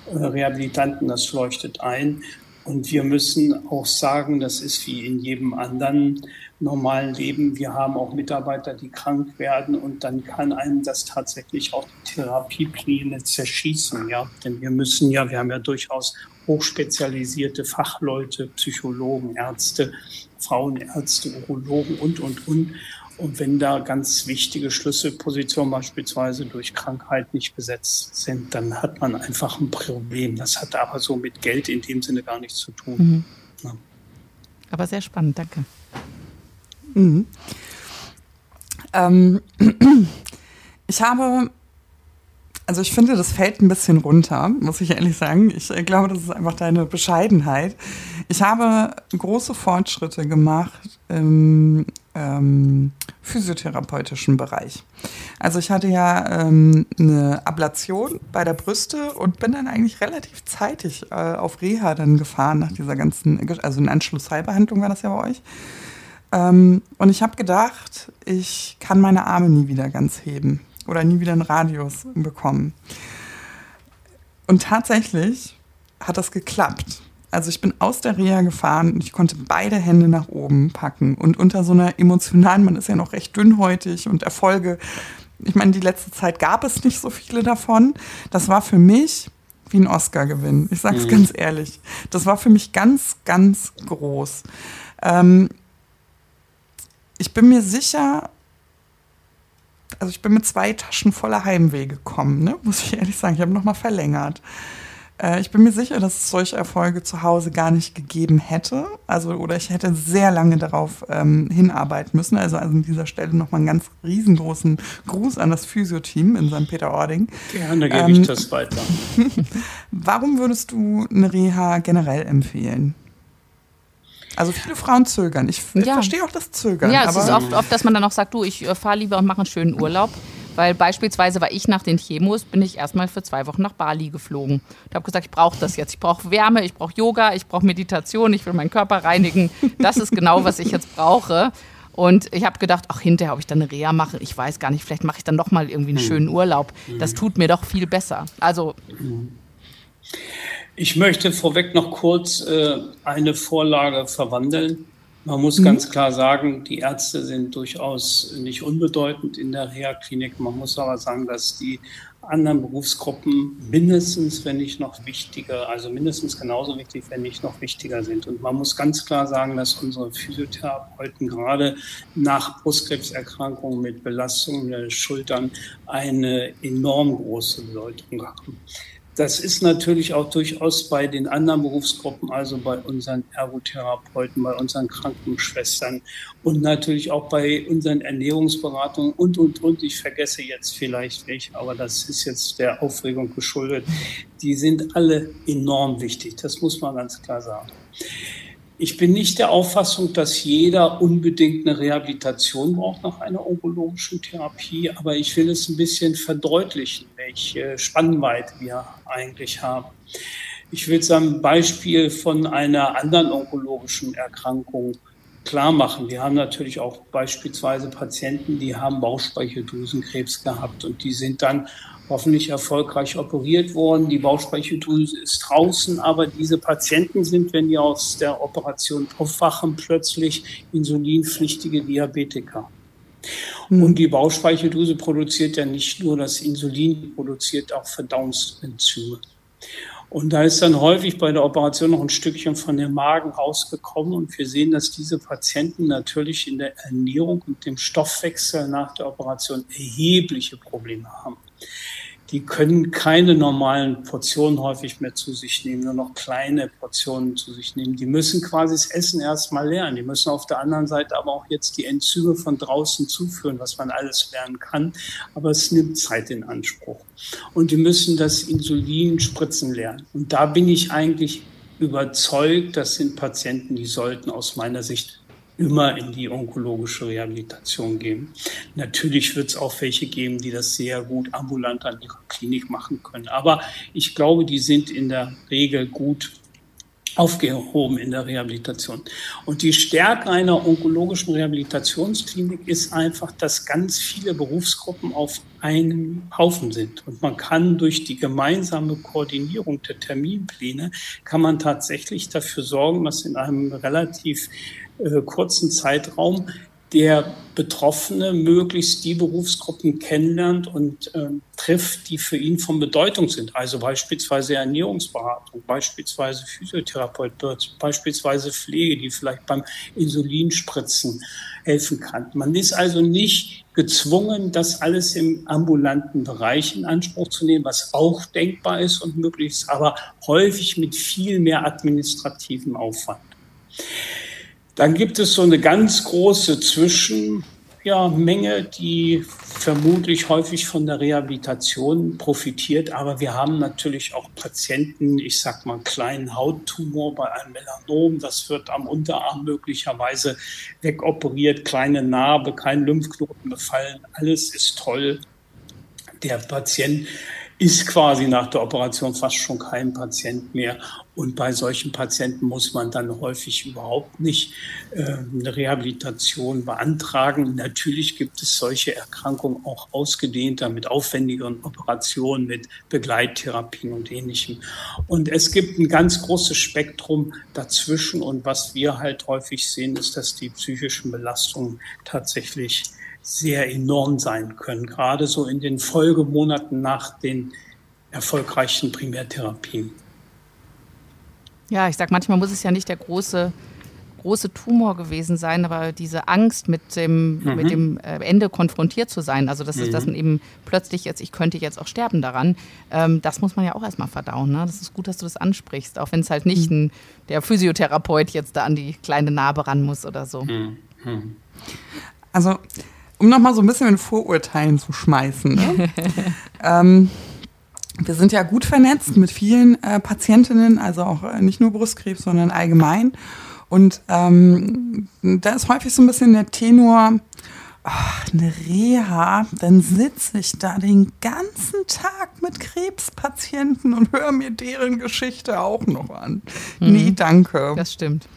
[SPEAKER 3] äh, Rehabilitanten. Das leuchtet ein. Und wir müssen auch sagen, das ist wie in jedem anderen normalen Leben. Wir haben auch Mitarbeiter, die krank werden und dann kann einem das tatsächlich auch die Therapiepläne zerschießen. Ja? Denn wir müssen ja, wir haben ja durchaus hochspezialisierte Fachleute, Psychologen, Ärzte, Frauenärzte, Urologen und, und, und. Und wenn da ganz wichtige Schlüsselpositionen beispielsweise durch Krankheit nicht besetzt sind, dann hat man einfach ein Problem. Das hat aber so mit Geld in dem Sinne gar nichts zu tun. Mhm.
[SPEAKER 1] Ja. Aber sehr spannend, danke.
[SPEAKER 2] Mhm. Ähm, ich habe, also ich finde, das fällt ein bisschen runter, muss ich ehrlich sagen. Ich äh, glaube, das ist einfach deine Bescheidenheit. Ich habe große Fortschritte gemacht im ähm, physiotherapeutischen Bereich. Also ich hatte ja ähm, eine Ablation bei der Brüste und bin dann eigentlich relativ zeitig äh, auf Reha dann gefahren nach dieser ganzen, also eine Anschlussheilbehandlung war das ja bei euch. Ähm, und ich habe gedacht, ich kann meine Arme nie wieder ganz heben oder nie wieder einen Radius bekommen. Und tatsächlich hat das geklappt. Also ich bin aus der Reha gefahren und ich konnte beide Hände nach oben packen. Und unter so einer emotionalen, man ist ja noch recht dünnhäutig und Erfolge, ich meine, die letzte Zeit gab es nicht so viele davon. Das war für mich wie ein Oscar-Gewinn. Ich sage es mhm. ganz ehrlich. Das war für mich ganz, ganz groß. Ähm, ich bin mir sicher, also ich bin mit zwei Taschen voller Heimweh gekommen, ne? muss ich ehrlich sagen. Ich habe nochmal verlängert. Äh, ich bin mir sicher, dass es solche Erfolge zu Hause gar nicht gegeben hätte. Also, oder ich hätte sehr lange darauf ähm, hinarbeiten müssen. Also, also an dieser Stelle nochmal einen ganz riesengroßen Gruß an das Physioteam in St. Peter-Ording.
[SPEAKER 3] Gerne gebe ähm, ich das weiter.
[SPEAKER 2] Warum würdest du eine Reha generell empfehlen? Also viele Frauen zögern. Ich, ich ja. verstehe auch das Zögern.
[SPEAKER 1] Ja, es ist oft, oft, dass man dann auch sagt, du, ich äh, fahre lieber und mache einen schönen Urlaub. Weil beispielsweise war ich nach den Chemos, bin ich erstmal für zwei Wochen nach Bali geflogen. Ich habe gesagt, ich brauche das jetzt. Ich brauche Wärme, ich brauche Yoga, ich brauche Meditation, ich will meinen Körper reinigen. Das ist genau, was ich jetzt brauche. Und ich habe gedacht, ach, hinterher, ob ich dann eine Reha mache, ich weiß gar nicht, vielleicht mache ich dann doch mal irgendwie einen hm. schönen Urlaub. Das tut mir doch viel besser. Also.
[SPEAKER 3] Ich möchte vorweg noch kurz äh, eine Vorlage verwandeln. Man muss mhm. ganz klar sagen, die Ärzte sind durchaus nicht unbedeutend in der Reha-Klinik. Man muss aber sagen, dass die anderen Berufsgruppen mindestens, wenn nicht noch wichtiger, also mindestens genauso wichtig, wenn nicht noch wichtiger sind. Und man muss ganz klar sagen, dass unsere Physiotherapeuten gerade nach Brustkrebserkrankungen mit Belastungen der Schultern eine enorm große Bedeutung haben. Das ist natürlich auch durchaus bei den anderen Berufsgruppen, also bei unseren Ergotherapeuten, bei unseren Krankenschwestern und natürlich auch bei unseren Ernährungsberatungen und, und, und. Ich vergesse jetzt vielleicht welche, aber das ist jetzt der Aufregung geschuldet. Die sind alle enorm wichtig. Das muss man ganz klar sagen. Ich bin nicht der Auffassung, dass jeder unbedingt eine Rehabilitation braucht nach einer onkologischen Therapie, aber ich will es ein bisschen verdeutlichen, welche Spannweite wir eigentlich haben. Ich will es am Beispiel von einer anderen onkologischen Erkrankung klar machen. Wir haben natürlich auch beispielsweise Patienten, die haben Bauchspeicheldrüsenkrebs gehabt und die sind dann hoffentlich erfolgreich operiert worden. Die Bauchspeicheldrüse ist draußen, aber diese Patienten sind, wenn die aus der Operation aufwachen, plötzlich insulinpflichtige Diabetiker. Mhm. Und die Bauchspeicheldrüse produziert ja nicht nur das Insulin, produziert auch Verdauungsenzyme. Und da ist dann häufig bei der Operation noch ein Stückchen von dem Magen rausgekommen. Und wir sehen, dass diese Patienten natürlich in der Ernährung und dem Stoffwechsel nach der Operation erhebliche Probleme haben die können keine normalen Portionen häufig mehr zu sich nehmen, nur noch kleine Portionen zu sich nehmen. Die müssen quasi das Essen erstmal lernen. Die müssen auf der anderen Seite aber auch jetzt die Enzyme von draußen zuführen, was man alles lernen kann. Aber es nimmt Zeit in Anspruch. Und die müssen das Insulin spritzen lernen. Und da bin ich eigentlich überzeugt, das sind Patienten, die sollten aus meiner Sicht immer in die onkologische Rehabilitation gehen. Natürlich wird es auch welche geben, die das sehr gut ambulant an ihrer Klinik machen können. Aber ich glaube, die sind in der Regel gut aufgehoben in der Rehabilitation. Und die Stärke einer onkologischen Rehabilitationsklinik ist einfach, dass ganz viele Berufsgruppen auf einem Haufen sind. Und man kann durch die gemeinsame Koordinierung der Terminpläne, kann man tatsächlich dafür sorgen, dass in einem relativ äh, kurzen Zeitraum der Betroffene möglichst die Berufsgruppen kennenlernt und äh, trifft, die für ihn von Bedeutung sind. Also beispielsweise Ernährungsberatung, beispielsweise Physiotherapeut, beispielsweise Pflege, die vielleicht beim Insulinspritzen helfen kann. Man ist also nicht gezwungen, das alles im ambulanten Bereich in Anspruch zu nehmen, was auch denkbar ist und möglich ist, aber häufig mit viel mehr administrativem Aufwand. Dann gibt es so eine ganz große Zwischenmenge, ja, die vermutlich häufig von der Rehabilitation profitiert. Aber wir haben natürlich auch Patienten, ich sag mal, kleinen Hauttumor bei einem Melanom. Das wird am Unterarm möglicherweise wegoperiert, kleine Narbe, kein Lymphknoten befallen. Alles ist toll. Der Patient ist quasi nach der Operation fast schon kein Patient mehr. Und bei solchen Patienten muss man dann häufig überhaupt nicht äh, eine Rehabilitation beantragen. Natürlich gibt es solche Erkrankungen auch ausgedehnter mit aufwendigeren Operationen, mit Begleittherapien und ähnlichem. Und es gibt ein ganz großes Spektrum dazwischen. Und was wir halt häufig sehen, ist, dass die psychischen Belastungen tatsächlich sehr enorm sein können, gerade so in den Folgemonaten nach den erfolgreichen Primärtherapien.
[SPEAKER 1] Ja, ich sag, manchmal muss es ja nicht der große große Tumor gewesen sein, aber diese Angst mit dem, mhm. mit dem äh, Ende konfrontiert zu sein, also das dass mhm. man eben plötzlich jetzt, ich könnte jetzt auch sterben daran, ähm, das muss man ja auch erstmal verdauen. Ne? Das ist gut, dass du das ansprichst, auch wenn es halt nicht mhm. ein, der Physiotherapeut jetzt da an die kleine Narbe ran muss oder so. Mhm.
[SPEAKER 2] Mhm. Also, um nochmal so ein bisschen mit Vorurteilen zu schmeißen. Ne? ähm, wir sind ja gut vernetzt mit vielen äh, Patientinnen, also auch äh, nicht nur Brustkrebs, sondern allgemein. Und ähm, da ist häufig so ein bisschen der Tenor, ach, eine Reha, dann sitze ich da den ganzen Tag mit Krebspatienten und höre mir deren Geschichte auch noch an. Mhm. Nee, danke.
[SPEAKER 1] Das stimmt.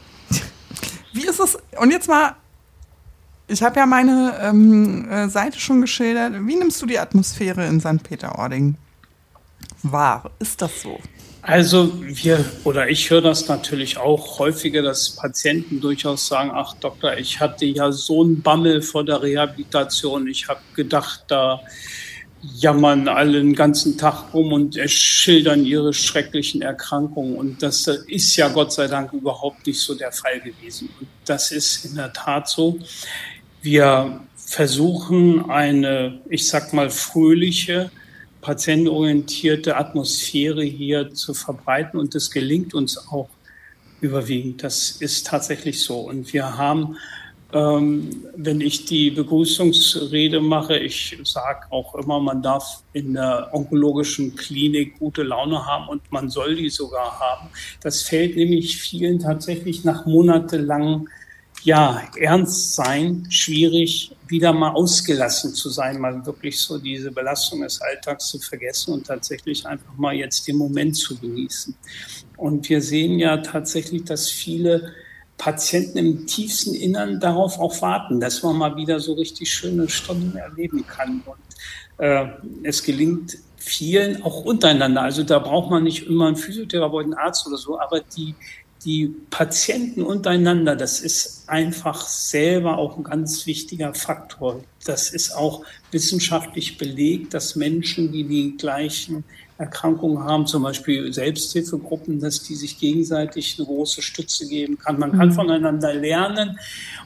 [SPEAKER 2] Wie ist es? Und jetzt mal, ich habe ja meine ähm, äh, Seite schon geschildert. Wie nimmst du die Atmosphäre in St. Peter-Ording wahr? Ist das so?
[SPEAKER 3] Also wir oder ich höre das natürlich auch häufiger, dass Patienten durchaus sagen, ach Doktor, ich hatte ja so einen Bammel vor der Rehabilitation. Ich habe gedacht, da jammern alle den ganzen Tag rum und schildern ihre schrecklichen Erkrankungen. Und das ist ja Gott sei Dank überhaupt nicht so der Fall gewesen. Und das ist in der Tat so. Wir versuchen eine, ich sag mal, fröhliche, patientenorientierte Atmosphäre hier zu verbreiten und das gelingt uns auch überwiegend. Das ist tatsächlich so. Und wir haben, ähm, wenn ich die Begrüßungsrede mache, ich sage auch immer, man darf in der onkologischen Klinik gute Laune haben und man soll die sogar haben. Das fällt nämlich vielen tatsächlich nach monatelangen ja, ernst sein, schwierig, wieder mal ausgelassen zu sein, mal wirklich so diese Belastung des Alltags zu vergessen und tatsächlich einfach mal jetzt den Moment zu genießen. Und wir sehen ja tatsächlich, dass viele Patienten im tiefsten Innern darauf auch warten, dass man mal wieder so richtig schöne Stunden erleben kann. Und äh, es gelingt vielen auch untereinander. Also da braucht man nicht immer einen Physiotherapeuten, Arzt oder so, aber die die Patienten untereinander, das ist einfach selber auch ein ganz wichtiger Faktor. Das ist auch wissenschaftlich belegt, dass Menschen, die die gleichen Erkrankungen haben, zum Beispiel Selbsthilfegruppen, dass die sich gegenseitig eine große Stütze geben kann. Man kann mhm. voneinander lernen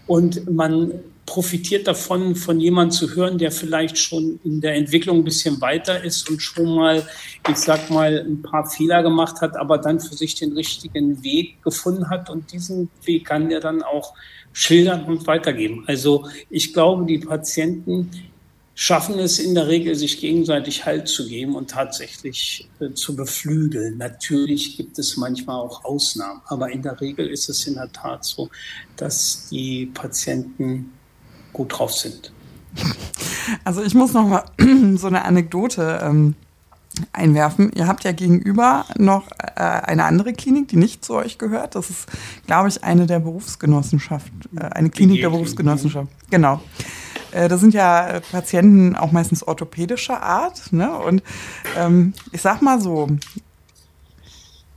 [SPEAKER 3] und man profitiert davon, von jemandem zu hören, der vielleicht schon in der Entwicklung ein bisschen weiter ist und schon mal, ich sag mal, ein paar Fehler gemacht hat, aber dann für sich den richtigen Weg gefunden hat und diesen Weg kann der dann auch schildern und weitergeben. Also ich glaube, die Patienten schaffen es in der Regel, sich gegenseitig Halt zu geben und tatsächlich äh, zu beflügeln. Natürlich gibt es manchmal auch Ausnahmen, aber in der Regel ist es in der Tat so, dass die Patienten gut drauf sind.
[SPEAKER 2] Also ich muss noch mal so eine Anekdote ähm, einwerfen. Ihr habt ja gegenüber noch äh, eine andere Klinik, die nicht zu euch gehört. Das ist, glaube ich, eine der Berufsgenossenschaft, äh, eine Klinik der Berufsgenossenschaft. Genau. Äh, da sind ja Patienten auch meistens orthopädischer Art. Ne? Und ähm, ich sag mal so,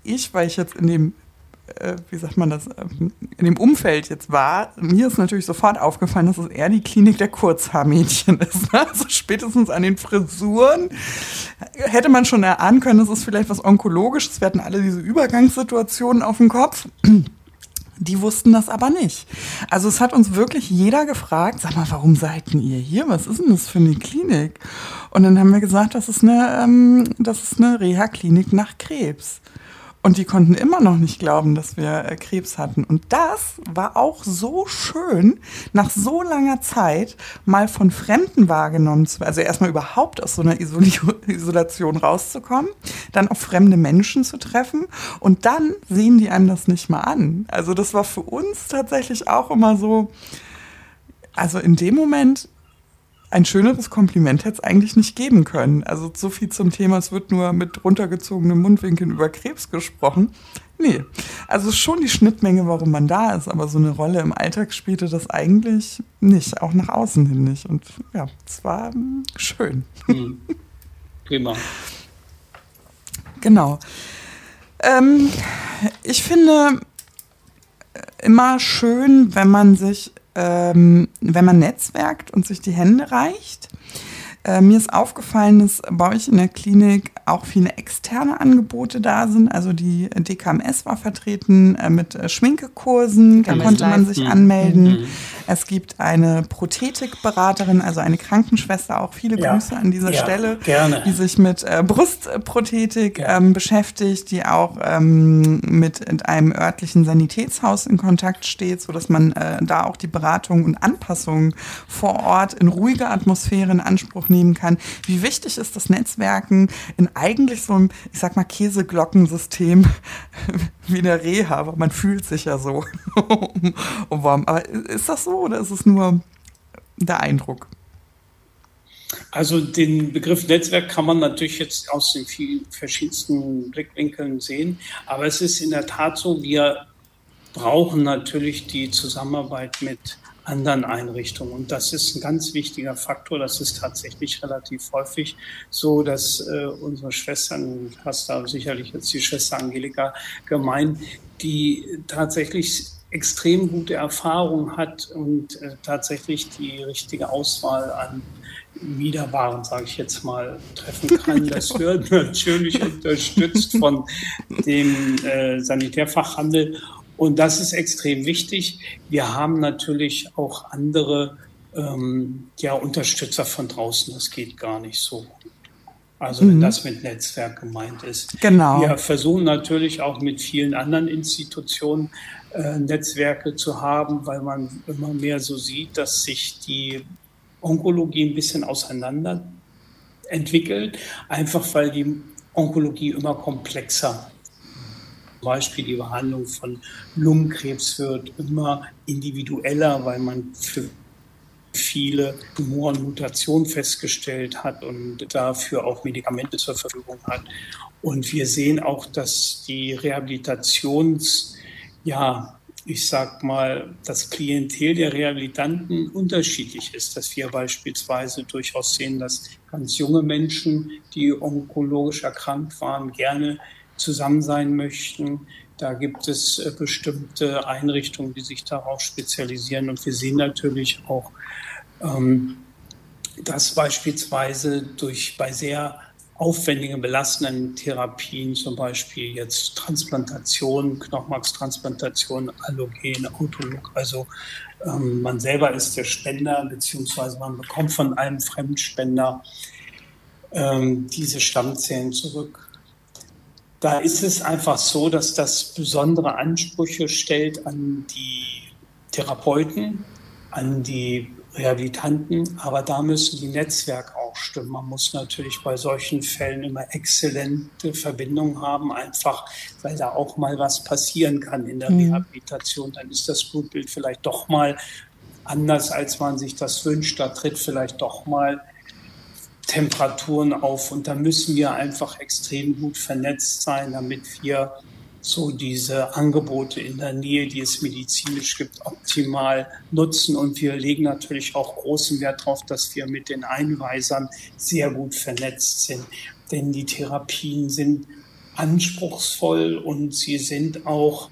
[SPEAKER 2] ich, weil ich jetzt in dem äh, wie sagt man das, ähm, in dem Umfeld jetzt war, mir ist natürlich sofort aufgefallen, dass es eher die Klinik der Kurzhaarmädchen ist. Ne? Also spätestens an den Frisuren hätte man schon erahnen können, das ist vielleicht was Onkologisches. Wir hatten alle diese Übergangssituationen auf dem Kopf. Die wussten das aber nicht. Also es hat uns wirklich jeder gefragt, sag mal, warum seid denn ihr hier? Was ist denn das für eine Klinik? Und dann haben wir gesagt, das ist eine, ähm, das ist eine Reha-Klinik nach Krebs. Und die konnten immer noch nicht glauben, dass wir äh, Krebs hatten. Und das war auch so schön, nach so langer Zeit mal von Fremden wahrgenommen zu werden. Also erstmal überhaupt aus so einer Isol Isolation rauszukommen, dann auf fremde Menschen zu treffen und dann sehen die einem das nicht mal an. Also das war für uns tatsächlich auch immer so, also in dem Moment ein schöneres Kompliment hätte es eigentlich nicht geben können. Also so viel zum Thema, es wird nur mit runtergezogenen Mundwinkeln über Krebs gesprochen. Nee, also schon die Schnittmenge, warum man da ist, aber so eine Rolle im Alltag spielte das eigentlich nicht, auch nach außen hin nicht. Und ja, es war hm, schön. Mhm.
[SPEAKER 3] Prima.
[SPEAKER 2] Genau. Ähm, ich finde äh, immer schön, wenn man sich ähm, wenn man netzwerkt und sich die Hände reicht. Äh, mir ist aufgefallen, dass bei euch in der Klinik auch viele externe Angebote da sind. Also die DKMS war vertreten äh, mit äh, Schminkekursen, da konnte man sich anmelden. Mhm. Es gibt eine Prothetikberaterin, also eine Krankenschwester, auch viele ja. Grüße an dieser ja, Stelle,
[SPEAKER 3] gerne.
[SPEAKER 2] die sich mit äh, Brustprothetik ja. ähm, beschäftigt, die auch ähm, mit, einem örtlichen Sanitätshaus in Kontakt steht, sodass man äh, da auch die Beratung und Anpassung vor Ort in ruhiger Atmosphäre in Anspruch nehmen kann. Wie wichtig ist das Netzwerken in eigentlich so einem, ich sag mal, Käseglockensystem wie der Reha, aber man fühlt sich ja so. Aber ist das so oder ist es nur der Eindruck?
[SPEAKER 3] Also den Begriff Netzwerk kann man natürlich jetzt aus den vielen verschiedensten Blickwinkeln sehen, aber es ist in der Tat so, wir brauchen natürlich die Zusammenarbeit mit anderen Einrichtungen. Und das ist ein ganz wichtiger Faktor. Das ist tatsächlich relativ häufig so, dass äh, unsere Schwestern, hast da sicherlich jetzt die Schwester Angelika gemeint, die tatsächlich extrem gute Erfahrung hat und äh, tatsächlich die richtige Auswahl an Wiederwaren, sage ich jetzt mal, treffen kann. Das wird natürlich unterstützt von dem äh, Sanitärfachhandel und das ist extrem wichtig. Wir haben natürlich auch andere ähm, ja, Unterstützer von draußen. Das geht gar nicht so. Also wenn mhm. das mit Netzwerk gemeint ist.
[SPEAKER 2] Genau.
[SPEAKER 3] Wir versuchen natürlich auch mit vielen anderen Institutionen äh, Netzwerke zu haben, weil man immer mehr so sieht, dass sich die Onkologie ein bisschen auseinander entwickelt, einfach weil die Onkologie immer komplexer Beispiel die Behandlung von Lungenkrebs wird immer individueller, weil man für viele Tumoren Mutationen festgestellt hat und dafür auch Medikamente zur Verfügung hat. Und wir sehen auch, dass die Rehabilitations, ja, ich sag mal, das Klientel der Rehabilitanten unterschiedlich ist, dass wir beispielsweise durchaus sehen, dass ganz junge Menschen, die onkologisch erkrankt waren, gerne zusammen sein möchten. Da gibt es äh, bestimmte Einrichtungen, die sich darauf spezialisieren. Und wir sehen natürlich auch, ähm, dass beispielsweise durch bei sehr aufwendigen, belastenden Therapien, zum Beispiel jetzt Transplantation, Knochenmarkstransplantation, Allogen, Autolog, also ähm, man selber ist der Spender, beziehungsweise man bekommt von einem Fremdspender ähm, diese Stammzellen zurück. Da ist es einfach so, dass das besondere Ansprüche stellt an die Therapeuten, an die Rehabilitanten, aber da müssen die Netzwerke auch stimmen. Man muss natürlich bei solchen Fällen immer exzellente Verbindungen haben, einfach weil da auch mal was passieren kann in der mhm. Rehabilitation. Dann ist das Blutbild vielleicht doch mal anders, als man sich das wünscht. Da tritt vielleicht doch mal Temperaturen auf. Und da müssen wir einfach extrem gut vernetzt sein, damit wir so diese Angebote in der Nähe, die es medizinisch gibt, optimal nutzen. Und wir legen natürlich auch großen Wert darauf, dass wir mit den Einweisern sehr gut vernetzt sind. Denn die Therapien sind anspruchsvoll und sie sind auch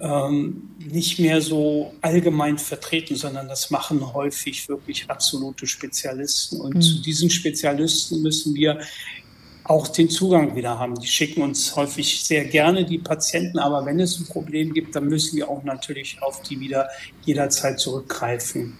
[SPEAKER 3] ähm, nicht mehr so allgemein vertreten, sondern das machen häufig wirklich absolute Spezialisten. Und mhm. zu diesen Spezialisten müssen wir auch den Zugang wieder haben. Die schicken uns häufig sehr gerne die Patienten, aber wenn es ein Problem gibt, dann müssen wir auch natürlich auf die wieder jederzeit zurückgreifen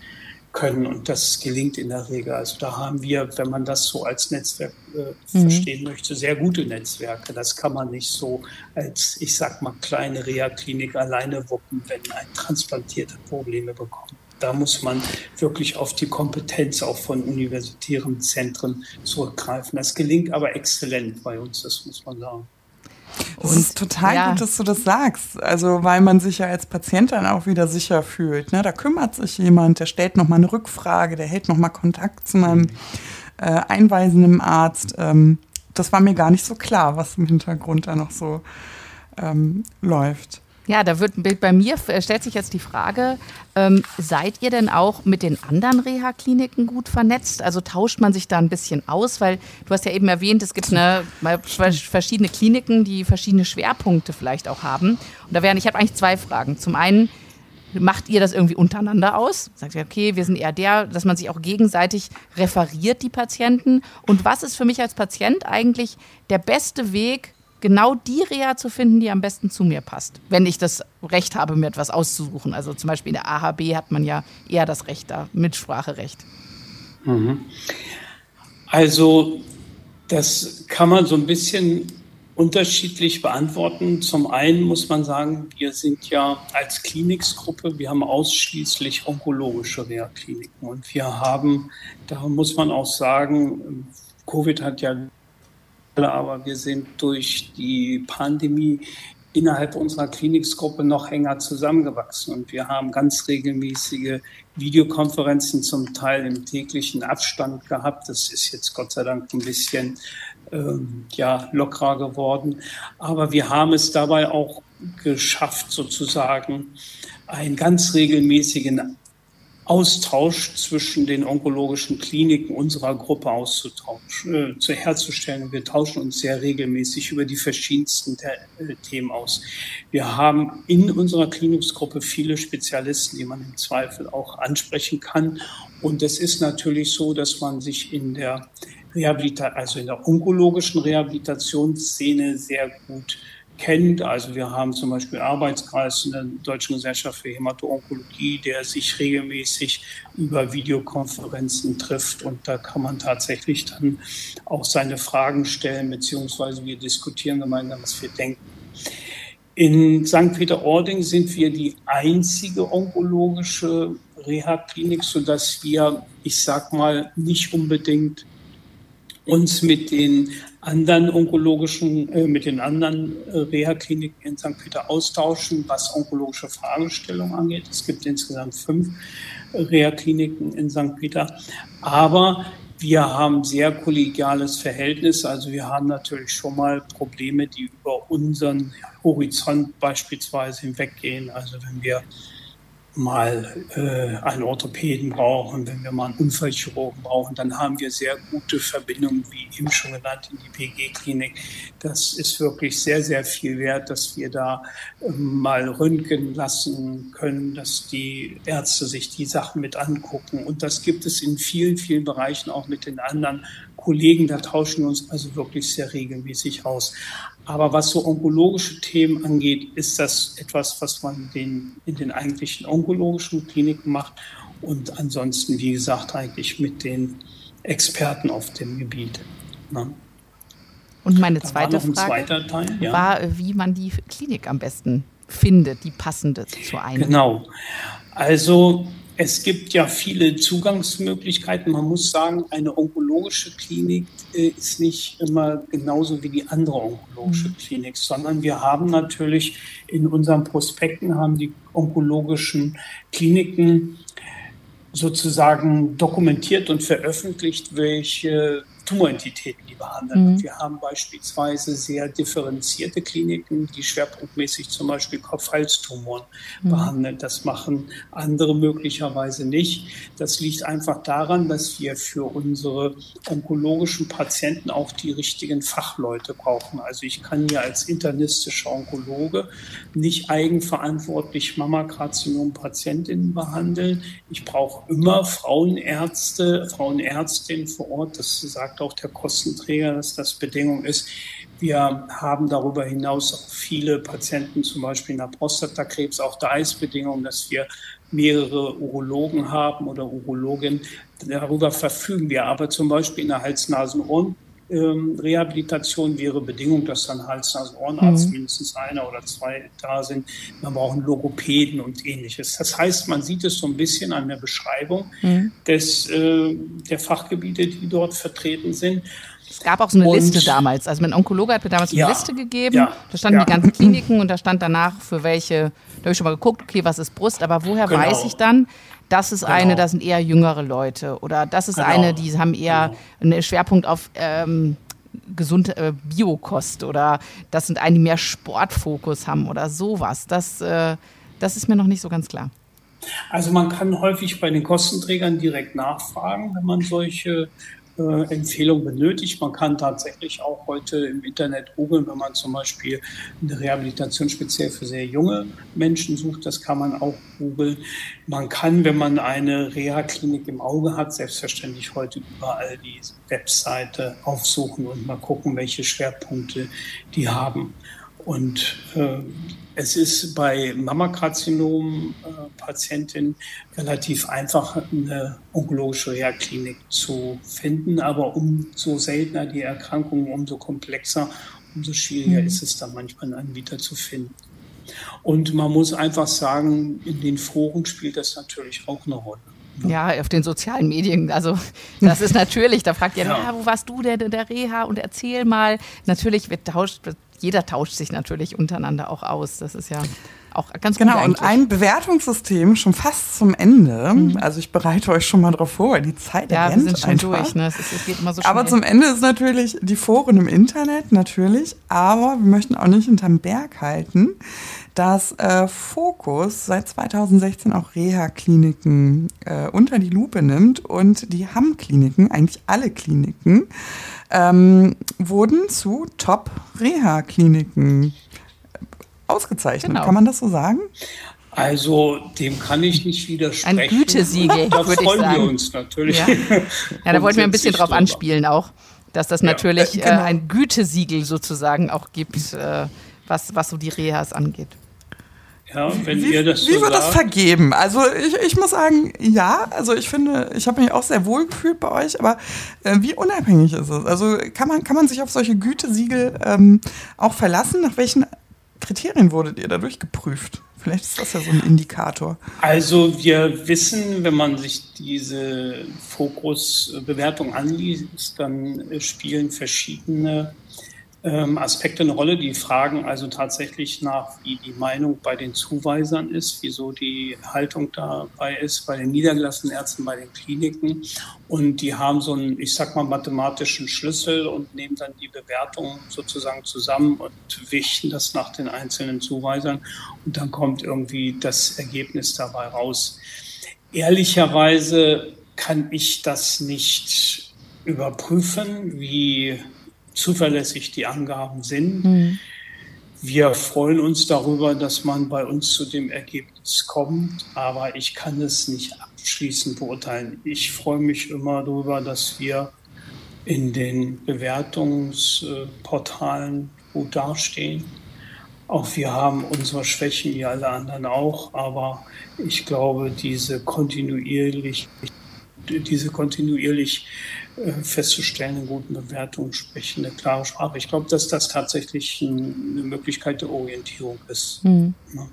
[SPEAKER 3] können. Und das gelingt in der Regel. Also da haben wir, wenn man das so als Netzwerk äh, mhm. verstehen möchte, sehr gute Netzwerke. Das kann man nicht so als, ich sag mal, kleine Reha-Klinik alleine wuppen, wenn ein Transplantierter Probleme bekommt. Da muss man wirklich auf die Kompetenz auch von universitären Zentren zurückgreifen. Das gelingt aber exzellent bei uns, das muss man sagen.
[SPEAKER 2] Es ist total ja. gut, dass du das sagst. Also, weil man sich ja als Patient dann auch wieder sicher fühlt. Ne? Da kümmert sich jemand, der stellt nochmal eine Rückfrage, der hält nochmal Kontakt zu meinem äh, einweisenden Arzt. Ähm, das war mir gar nicht so klar, was im Hintergrund da noch so ähm, läuft.
[SPEAKER 1] Ja, da wird bei mir äh, stellt sich jetzt die Frage, ähm, seid ihr denn auch mit den anderen Reha-Kliniken gut vernetzt? Also tauscht man sich da ein bisschen aus? Weil du hast ja eben erwähnt, es gibt eine, verschiedene Kliniken, die verschiedene Schwerpunkte vielleicht auch haben. Und da wären, ich habe eigentlich zwei Fragen. Zum einen, Macht ihr das irgendwie untereinander aus? Sagt ihr, okay, wir sind eher der, dass man sich auch gegenseitig referiert, die Patienten. Und was ist für mich als Patient eigentlich der beste Weg, genau die Reha zu finden, die am besten zu mir passt, wenn ich das Recht habe, mir etwas auszusuchen. Also zum Beispiel in der AHB hat man ja eher das Recht da, Mitspracherecht.
[SPEAKER 3] Mhm. Also das kann man so ein bisschen unterschiedlich beantworten. Zum einen muss man sagen, wir sind ja als Kliniksgruppe, wir haben ausschließlich onkologische Reha-Kliniken und wir haben, da muss man auch sagen, Covid hat ja aber wir sind durch die Pandemie innerhalb unserer Kliniksgruppe noch enger zusammengewachsen und wir haben ganz regelmäßige Videokonferenzen zum Teil im täglichen Abstand gehabt. Das ist jetzt Gott sei Dank ein bisschen ähm, ja, lockerer geworden. Aber wir haben es dabei auch geschafft, sozusagen einen ganz regelmäßigen Austausch zwischen den onkologischen Kliniken unserer Gruppe auszutauschen, äh, zu herzustellen. Wir tauschen uns sehr regelmäßig über die verschiedensten äh, Themen aus. Wir haben in unserer Klinikgruppe viele Spezialisten, die man im Zweifel auch ansprechen kann. Und es ist natürlich so, dass man sich in der Rehabilitation, also in der onkologischen Rehabilitationsszene sehr gut kennt. Also wir haben zum Beispiel Arbeitskreis in der Deutschen Gesellschaft für Hämato-Onkologie, der sich regelmäßig über Videokonferenzen trifft und da kann man tatsächlich dann auch seine Fragen stellen, beziehungsweise wir diskutieren gemeinsam, was wir denken. In St. Peter-Ording sind wir die einzige onkologische Reha-Klinik, sodass wir, ich sag mal, nicht unbedingt uns mit den anderen onkologischen, äh, mit den anderen äh, Reha-Kliniken in St. Peter austauschen, was onkologische Fragestellungen angeht. Es gibt insgesamt fünf Reha-Kliniken in St. Peter. Aber wir haben sehr kollegiales Verhältnis. Also wir haben natürlich schon mal Probleme, die über unseren Horizont beispielsweise hinweggehen. Also wenn wir mal äh, einen Orthopäden brauchen, wenn wir mal einen Unfallchirurgen brauchen, dann haben wir sehr gute Verbindungen, wie eben schon genannt, in die PG-Klinik. Das ist wirklich sehr, sehr viel wert, dass wir da äh, mal röntgen lassen können, dass die Ärzte sich die Sachen mit angucken. Und das gibt es in vielen, vielen Bereichen auch mit den anderen Kollegen. Da tauschen wir uns also wirklich sehr regelmäßig aus. Aber was so onkologische Themen angeht, ist das etwas, was man den, in den eigentlichen onkologischen Kliniken macht. Und ansonsten, wie gesagt, eigentlich mit den Experten auf dem Gebiet. Ne?
[SPEAKER 1] Und meine zweite Frage Teil, ja. war, wie man die Klinik am besten findet, die passende zu einem.
[SPEAKER 3] Genau. Also es gibt ja viele Zugangsmöglichkeiten. Man muss sagen, eine onkologische Klinik äh, ist nicht immer genauso wie die andere onkologische mhm. Klinik, sondern wir haben natürlich in unseren Prospekten haben die onkologischen Kliniken sozusagen dokumentiert und veröffentlicht, welche Tumorentitäten, die behandeln. Mhm. Wir haben beispielsweise sehr differenzierte Kliniken, die schwerpunktmäßig zum Beispiel Kopf-Hals-Tumoren mhm. behandeln. Das machen andere möglicherweise nicht. Das liegt einfach daran, dass wir für unsere onkologischen Patienten auch die richtigen Fachleute brauchen. Also ich kann ja als internistischer Onkologe nicht eigenverantwortlich Mammakarzinom-Patientinnen behandeln. Ich brauche immer Frauenärzte, Frauenärztinnen vor Ort. Das sagt sagt auch der Kostenträger, dass das Bedingung ist. Wir haben darüber hinaus auch viele Patienten, zum Beispiel nach Prostatakrebs. Auch da ist Bedingung, dass wir mehrere Urologen haben oder Urologinnen. Darüber verfügen wir aber zum Beispiel in der Hals-Nasen-Ohren ähm, Rehabilitation wäre Bedingung, dass dann Hals, Nasen, Ohrenarzt mhm. mindestens einer oder zwei da sind. Man braucht Logopäden und ähnliches. Das heißt, man sieht es so ein bisschen an der Beschreibung mhm. des, äh, der Fachgebiete, die dort vertreten sind.
[SPEAKER 1] Es gab auch so eine und, Liste damals. Also mein Onkologe hat mir damals eine ja, Liste gegeben. Ja, da standen ja. die ganzen Kliniken und da stand danach für welche, da habe ich schon mal geguckt, okay, was ist Brust, aber woher genau. weiß ich dann, das ist genau. eine, das sind eher jüngere Leute oder das ist genau. eine, die haben eher genau. einen Schwerpunkt auf ähm, gesunde äh, Biokost oder das sind eine, die mehr Sportfokus haben oder sowas. Das, äh, das ist mir noch nicht so ganz klar.
[SPEAKER 3] Also man kann häufig bei den Kostenträgern direkt nachfragen, wenn man solche äh, Empfehlung benötigt. Man kann tatsächlich auch heute im Internet googeln, wenn man zum Beispiel eine Rehabilitation speziell für sehr junge Menschen sucht, das kann man auch googeln. Man kann, wenn man eine Reha-Klinik im Auge hat, selbstverständlich heute überall die Webseite aufsuchen und mal gucken, welche Schwerpunkte die haben. Und äh, es ist bei Mammakarzinom-Patientinnen äh, relativ einfach, eine onkologische Reha-Klinik zu finden. Aber umso seltener die Erkrankungen, umso komplexer, umso schwieriger mhm. ist es da manchmal einen Anbieter zu finden. Und man muss einfach sagen, in den Foren spielt das natürlich auch eine Rolle.
[SPEAKER 1] Ja, auf den sozialen Medien. Also das ist natürlich, da fragt ihr, ja. ja. wo warst du, der, der Reha? Und erzähl mal. Natürlich wird tauscht, jeder tauscht sich natürlich untereinander auch aus. Das ist ja auch ganz
[SPEAKER 2] gut. Genau, und ein Bewertungssystem schon fast zum Ende. Mhm. Also ich bereite euch schon mal darauf vor, die Zeit
[SPEAKER 1] ja, wir sind schon einfach. durch. Ne? Es, ist, es, geht immer so schnell.
[SPEAKER 2] Aber zum Ende ist natürlich die Foren im Internet, natürlich. Aber wir möchten auch nicht hinterm Berg halten, dass äh, Focus seit 2016 auch Reha-Kliniken äh, unter die Lupe nimmt und die Hamm-Kliniken, eigentlich alle Kliniken, ähm, wurden zu Top-Reha-Kliniken ausgezeichnet. Genau. Kann man das so sagen?
[SPEAKER 3] Also dem kann ich nicht widersprechen.
[SPEAKER 1] Ein Gütesiegel,
[SPEAKER 3] da
[SPEAKER 1] würde
[SPEAKER 3] ich sagen.
[SPEAKER 1] wir
[SPEAKER 3] uns natürlich.
[SPEAKER 1] Ja, ja da wollten wir ein bisschen drauf drüber. anspielen auch, dass das natürlich ja, äh, genau. äh, ein Gütesiegel sozusagen auch gibt, äh, was, was so die Rehas angeht.
[SPEAKER 3] Ja, wenn wie, ihr das
[SPEAKER 2] so Wie wird sagt. das vergeben? Also ich, ich muss sagen, ja, also ich finde, ich habe mich auch sehr wohl gefühlt bei euch, aber äh, wie unabhängig ist es? Also kann man, kann man sich auf solche Gütesiegel ähm, auch verlassen? Nach welchen Kriterien wurdet ihr dadurch geprüft? Vielleicht ist das ja so ein Indikator.
[SPEAKER 3] Also wir wissen, wenn man sich diese Fokusbewertung anliest, dann spielen verschiedene ähm, Aspekte eine Rolle. Die fragen also tatsächlich nach, wie die Meinung bei den Zuweisern ist, wieso die Haltung dabei ist, bei den niedergelassenen Ärzten, bei den Kliniken. Und die haben so einen, ich sag mal, mathematischen Schlüssel und nehmen dann die Bewertung sozusagen zusammen und wichten das nach den einzelnen Zuweisern. Und dann kommt irgendwie das Ergebnis dabei raus. Ehrlicherweise kann ich das nicht überprüfen, wie zuverlässig die Angaben sind. Mhm. Wir freuen uns darüber, dass man bei uns zu dem Ergebnis kommt, aber ich kann es nicht abschließend beurteilen. Ich freue mich immer darüber, dass wir in den Bewertungsportalen gut dastehen. Auch wir haben unsere Schwächen, wie alle anderen auch, aber ich glaube, diese kontinuierlich, diese kontinuierlich äh, festzustellen in guten Bewertungen sprechen eine klare Sprache. Ich glaube, dass das tatsächlich eine Möglichkeit der Orientierung ist. Mhm. Ja.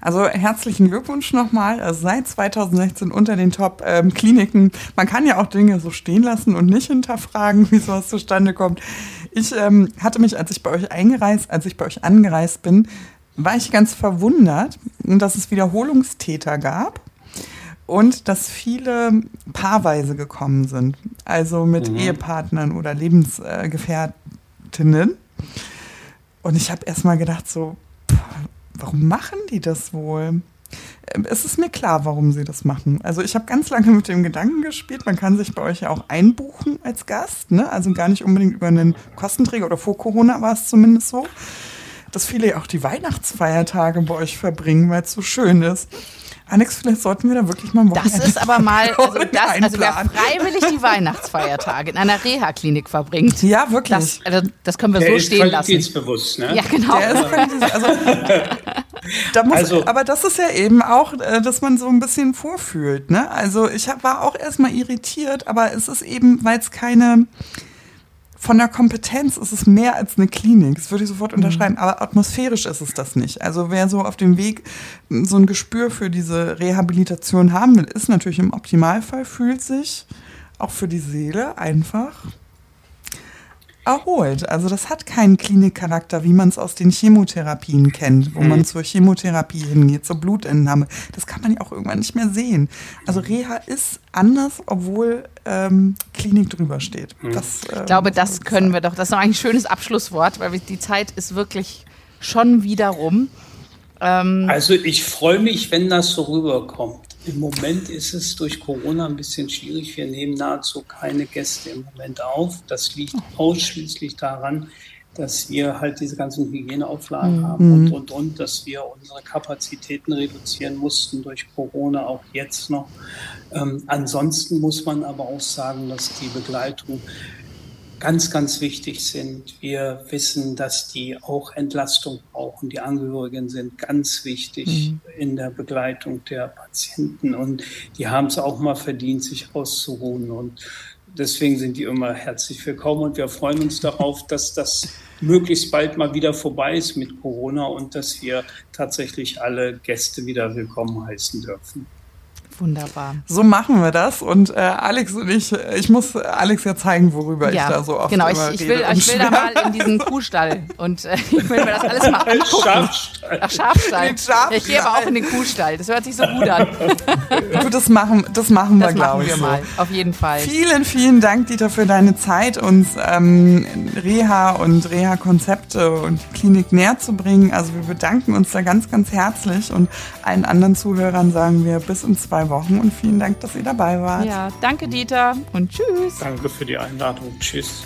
[SPEAKER 2] Also herzlichen Glückwunsch nochmal. Also seit 2016 unter den Top-Kliniken. Ähm, Man kann ja auch Dinge so stehen lassen und nicht hinterfragen, wie sowas zustande kommt. Ich ähm, hatte mich, als ich bei euch eingereist, als ich bei euch angereist bin, war ich ganz verwundert, dass es Wiederholungstäter gab und dass viele paarweise gekommen sind, also mit mhm. Ehepartnern oder Lebensgefährtinnen. Und ich habe erst mal gedacht, so, warum machen die das wohl? Ähm, es ist mir klar, warum sie das machen. Also ich habe ganz lange mit dem Gedanken gespielt, man kann sich bei euch ja auch einbuchen als Gast, ne? also gar nicht unbedingt über einen Kostenträger oder vor Corona war es zumindest so, dass viele ja auch die Weihnachtsfeiertage bei euch verbringen, weil es so schön ist. Alex, vielleicht sollten wir da wirklich mal
[SPEAKER 1] Wochenende Das ist aber mal, also, das, also wer freiwillig die Weihnachtsfeiertage in einer Reha-Klinik verbringt.
[SPEAKER 2] Ja, wirklich.
[SPEAKER 1] Das, also, das können wir Der so
[SPEAKER 3] ist
[SPEAKER 1] stehen lassen.
[SPEAKER 3] bewusst, ne?
[SPEAKER 1] Ja, genau.
[SPEAKER 2] Ist, also, da muss, also, aber das ist ja eben auch, äh, dass man so ein bisschen vorfühlt. Ne? Also ich hab, war auch erstmal irritiert, aber es ist eben, weil es keine von der Kompetenz ist es mehr als eine Klinik. Das würde ich sofort mhm. unterschreiben. Aber atmosphärisch ist es das nicht. Also wer so auf dem Weg so ein Gespür für diese Rehabilitation haben will, ist natürlich im Optimalfall fühlt sich auch für die Seele einfach erholt. Also das hat keinen Klinikcharakter, wie man es aus den Chemotherapien kennt, wo mhm. man zur Chemotherapie hingeht, zur Blutentnahme. Das kann man ja auch irgendwann nicht mehr sehen. Also Reha ist anders, obwohl ähm, Klinik drüber steht.
[SPEAKER 1] Mhm. Das, äh, ich glaube, das können wir doch. Das ist noch ein schönes Abschlusswort, weil die Zeit ist wirklich schon wieder rum.
[SPEAKER 3] Ähm also ich freue mich, wenn das so rüberkommt. Im Moment ist es durch Corona ein bisschen schwierig. Wir nehmen nahezu keine Gäste im Moment auf. Das liegt ausschließlich daran, dass wir halt diese ganzen Hygieneauflagen mhm. haben und, und, und, dass wir unsere Kapazitäten reduzieren mussten durch Corona, auch jetzt noch. Ähm, ansonsten muss man aber auch sagen, dass die Begleitung ganz, ganz wichtig sind. Wir wissen, dass die auch Entlastung brauchen. Die Angehörigen sind ganz wichtig mhm. in der Begleitung der Patienten und die haben es auch mal verdient, sich auszuruhen und deswegen sind die immer herzlich willkommen und wir freuen uns darauf, dass das möglichst bald mal wieder vorbei ist mit Corona und dass wir tatsächlich alle Gäste wieder willkommen heißen dürfen.
[SPEAKER 1] Wunderbar.
[SPEAKER 2] So machen wir das. Und äh, Alex und ich, ich muss Alex ja zeigen, worüber
[SPEAKER 1] ja,
[SPEAKER 2] ich da so oft
[SPEAKER 1] genau, ich, ich will, ich will da mal in diesen Kuhstall und äh, ich will mir das alles mal angucken. Schafstall. Ach, Schafstall. Den Schafstall. Ich gehe aber auch in den Kuhstall. Das hört sich so gut an.
[SPEAKER 2] du, das machen, das machen wir, glaube ich.
[SPEAKER 1] Wir
[SPEAKER 2] so.
[SPEAKER 1] mal, auf jeden Fall.
[SPEAKER 2] Vielen, vielen Dank, Dieter, für deine Zeit, uns ähm, Reha und Reha-Konzepte und Klinik näher zu bringen. Also wir bedanken uns da ganz, ganz herzlich und allen anderen Zuhörern sagen wir bis in zwei Wochen und vielen Dank, dass ihr dabei wart.
[SPEAKER 1] Ja, danke Dieter und tschüss.
[SPEAKER 3] Danke für die Einladung. Tschüss.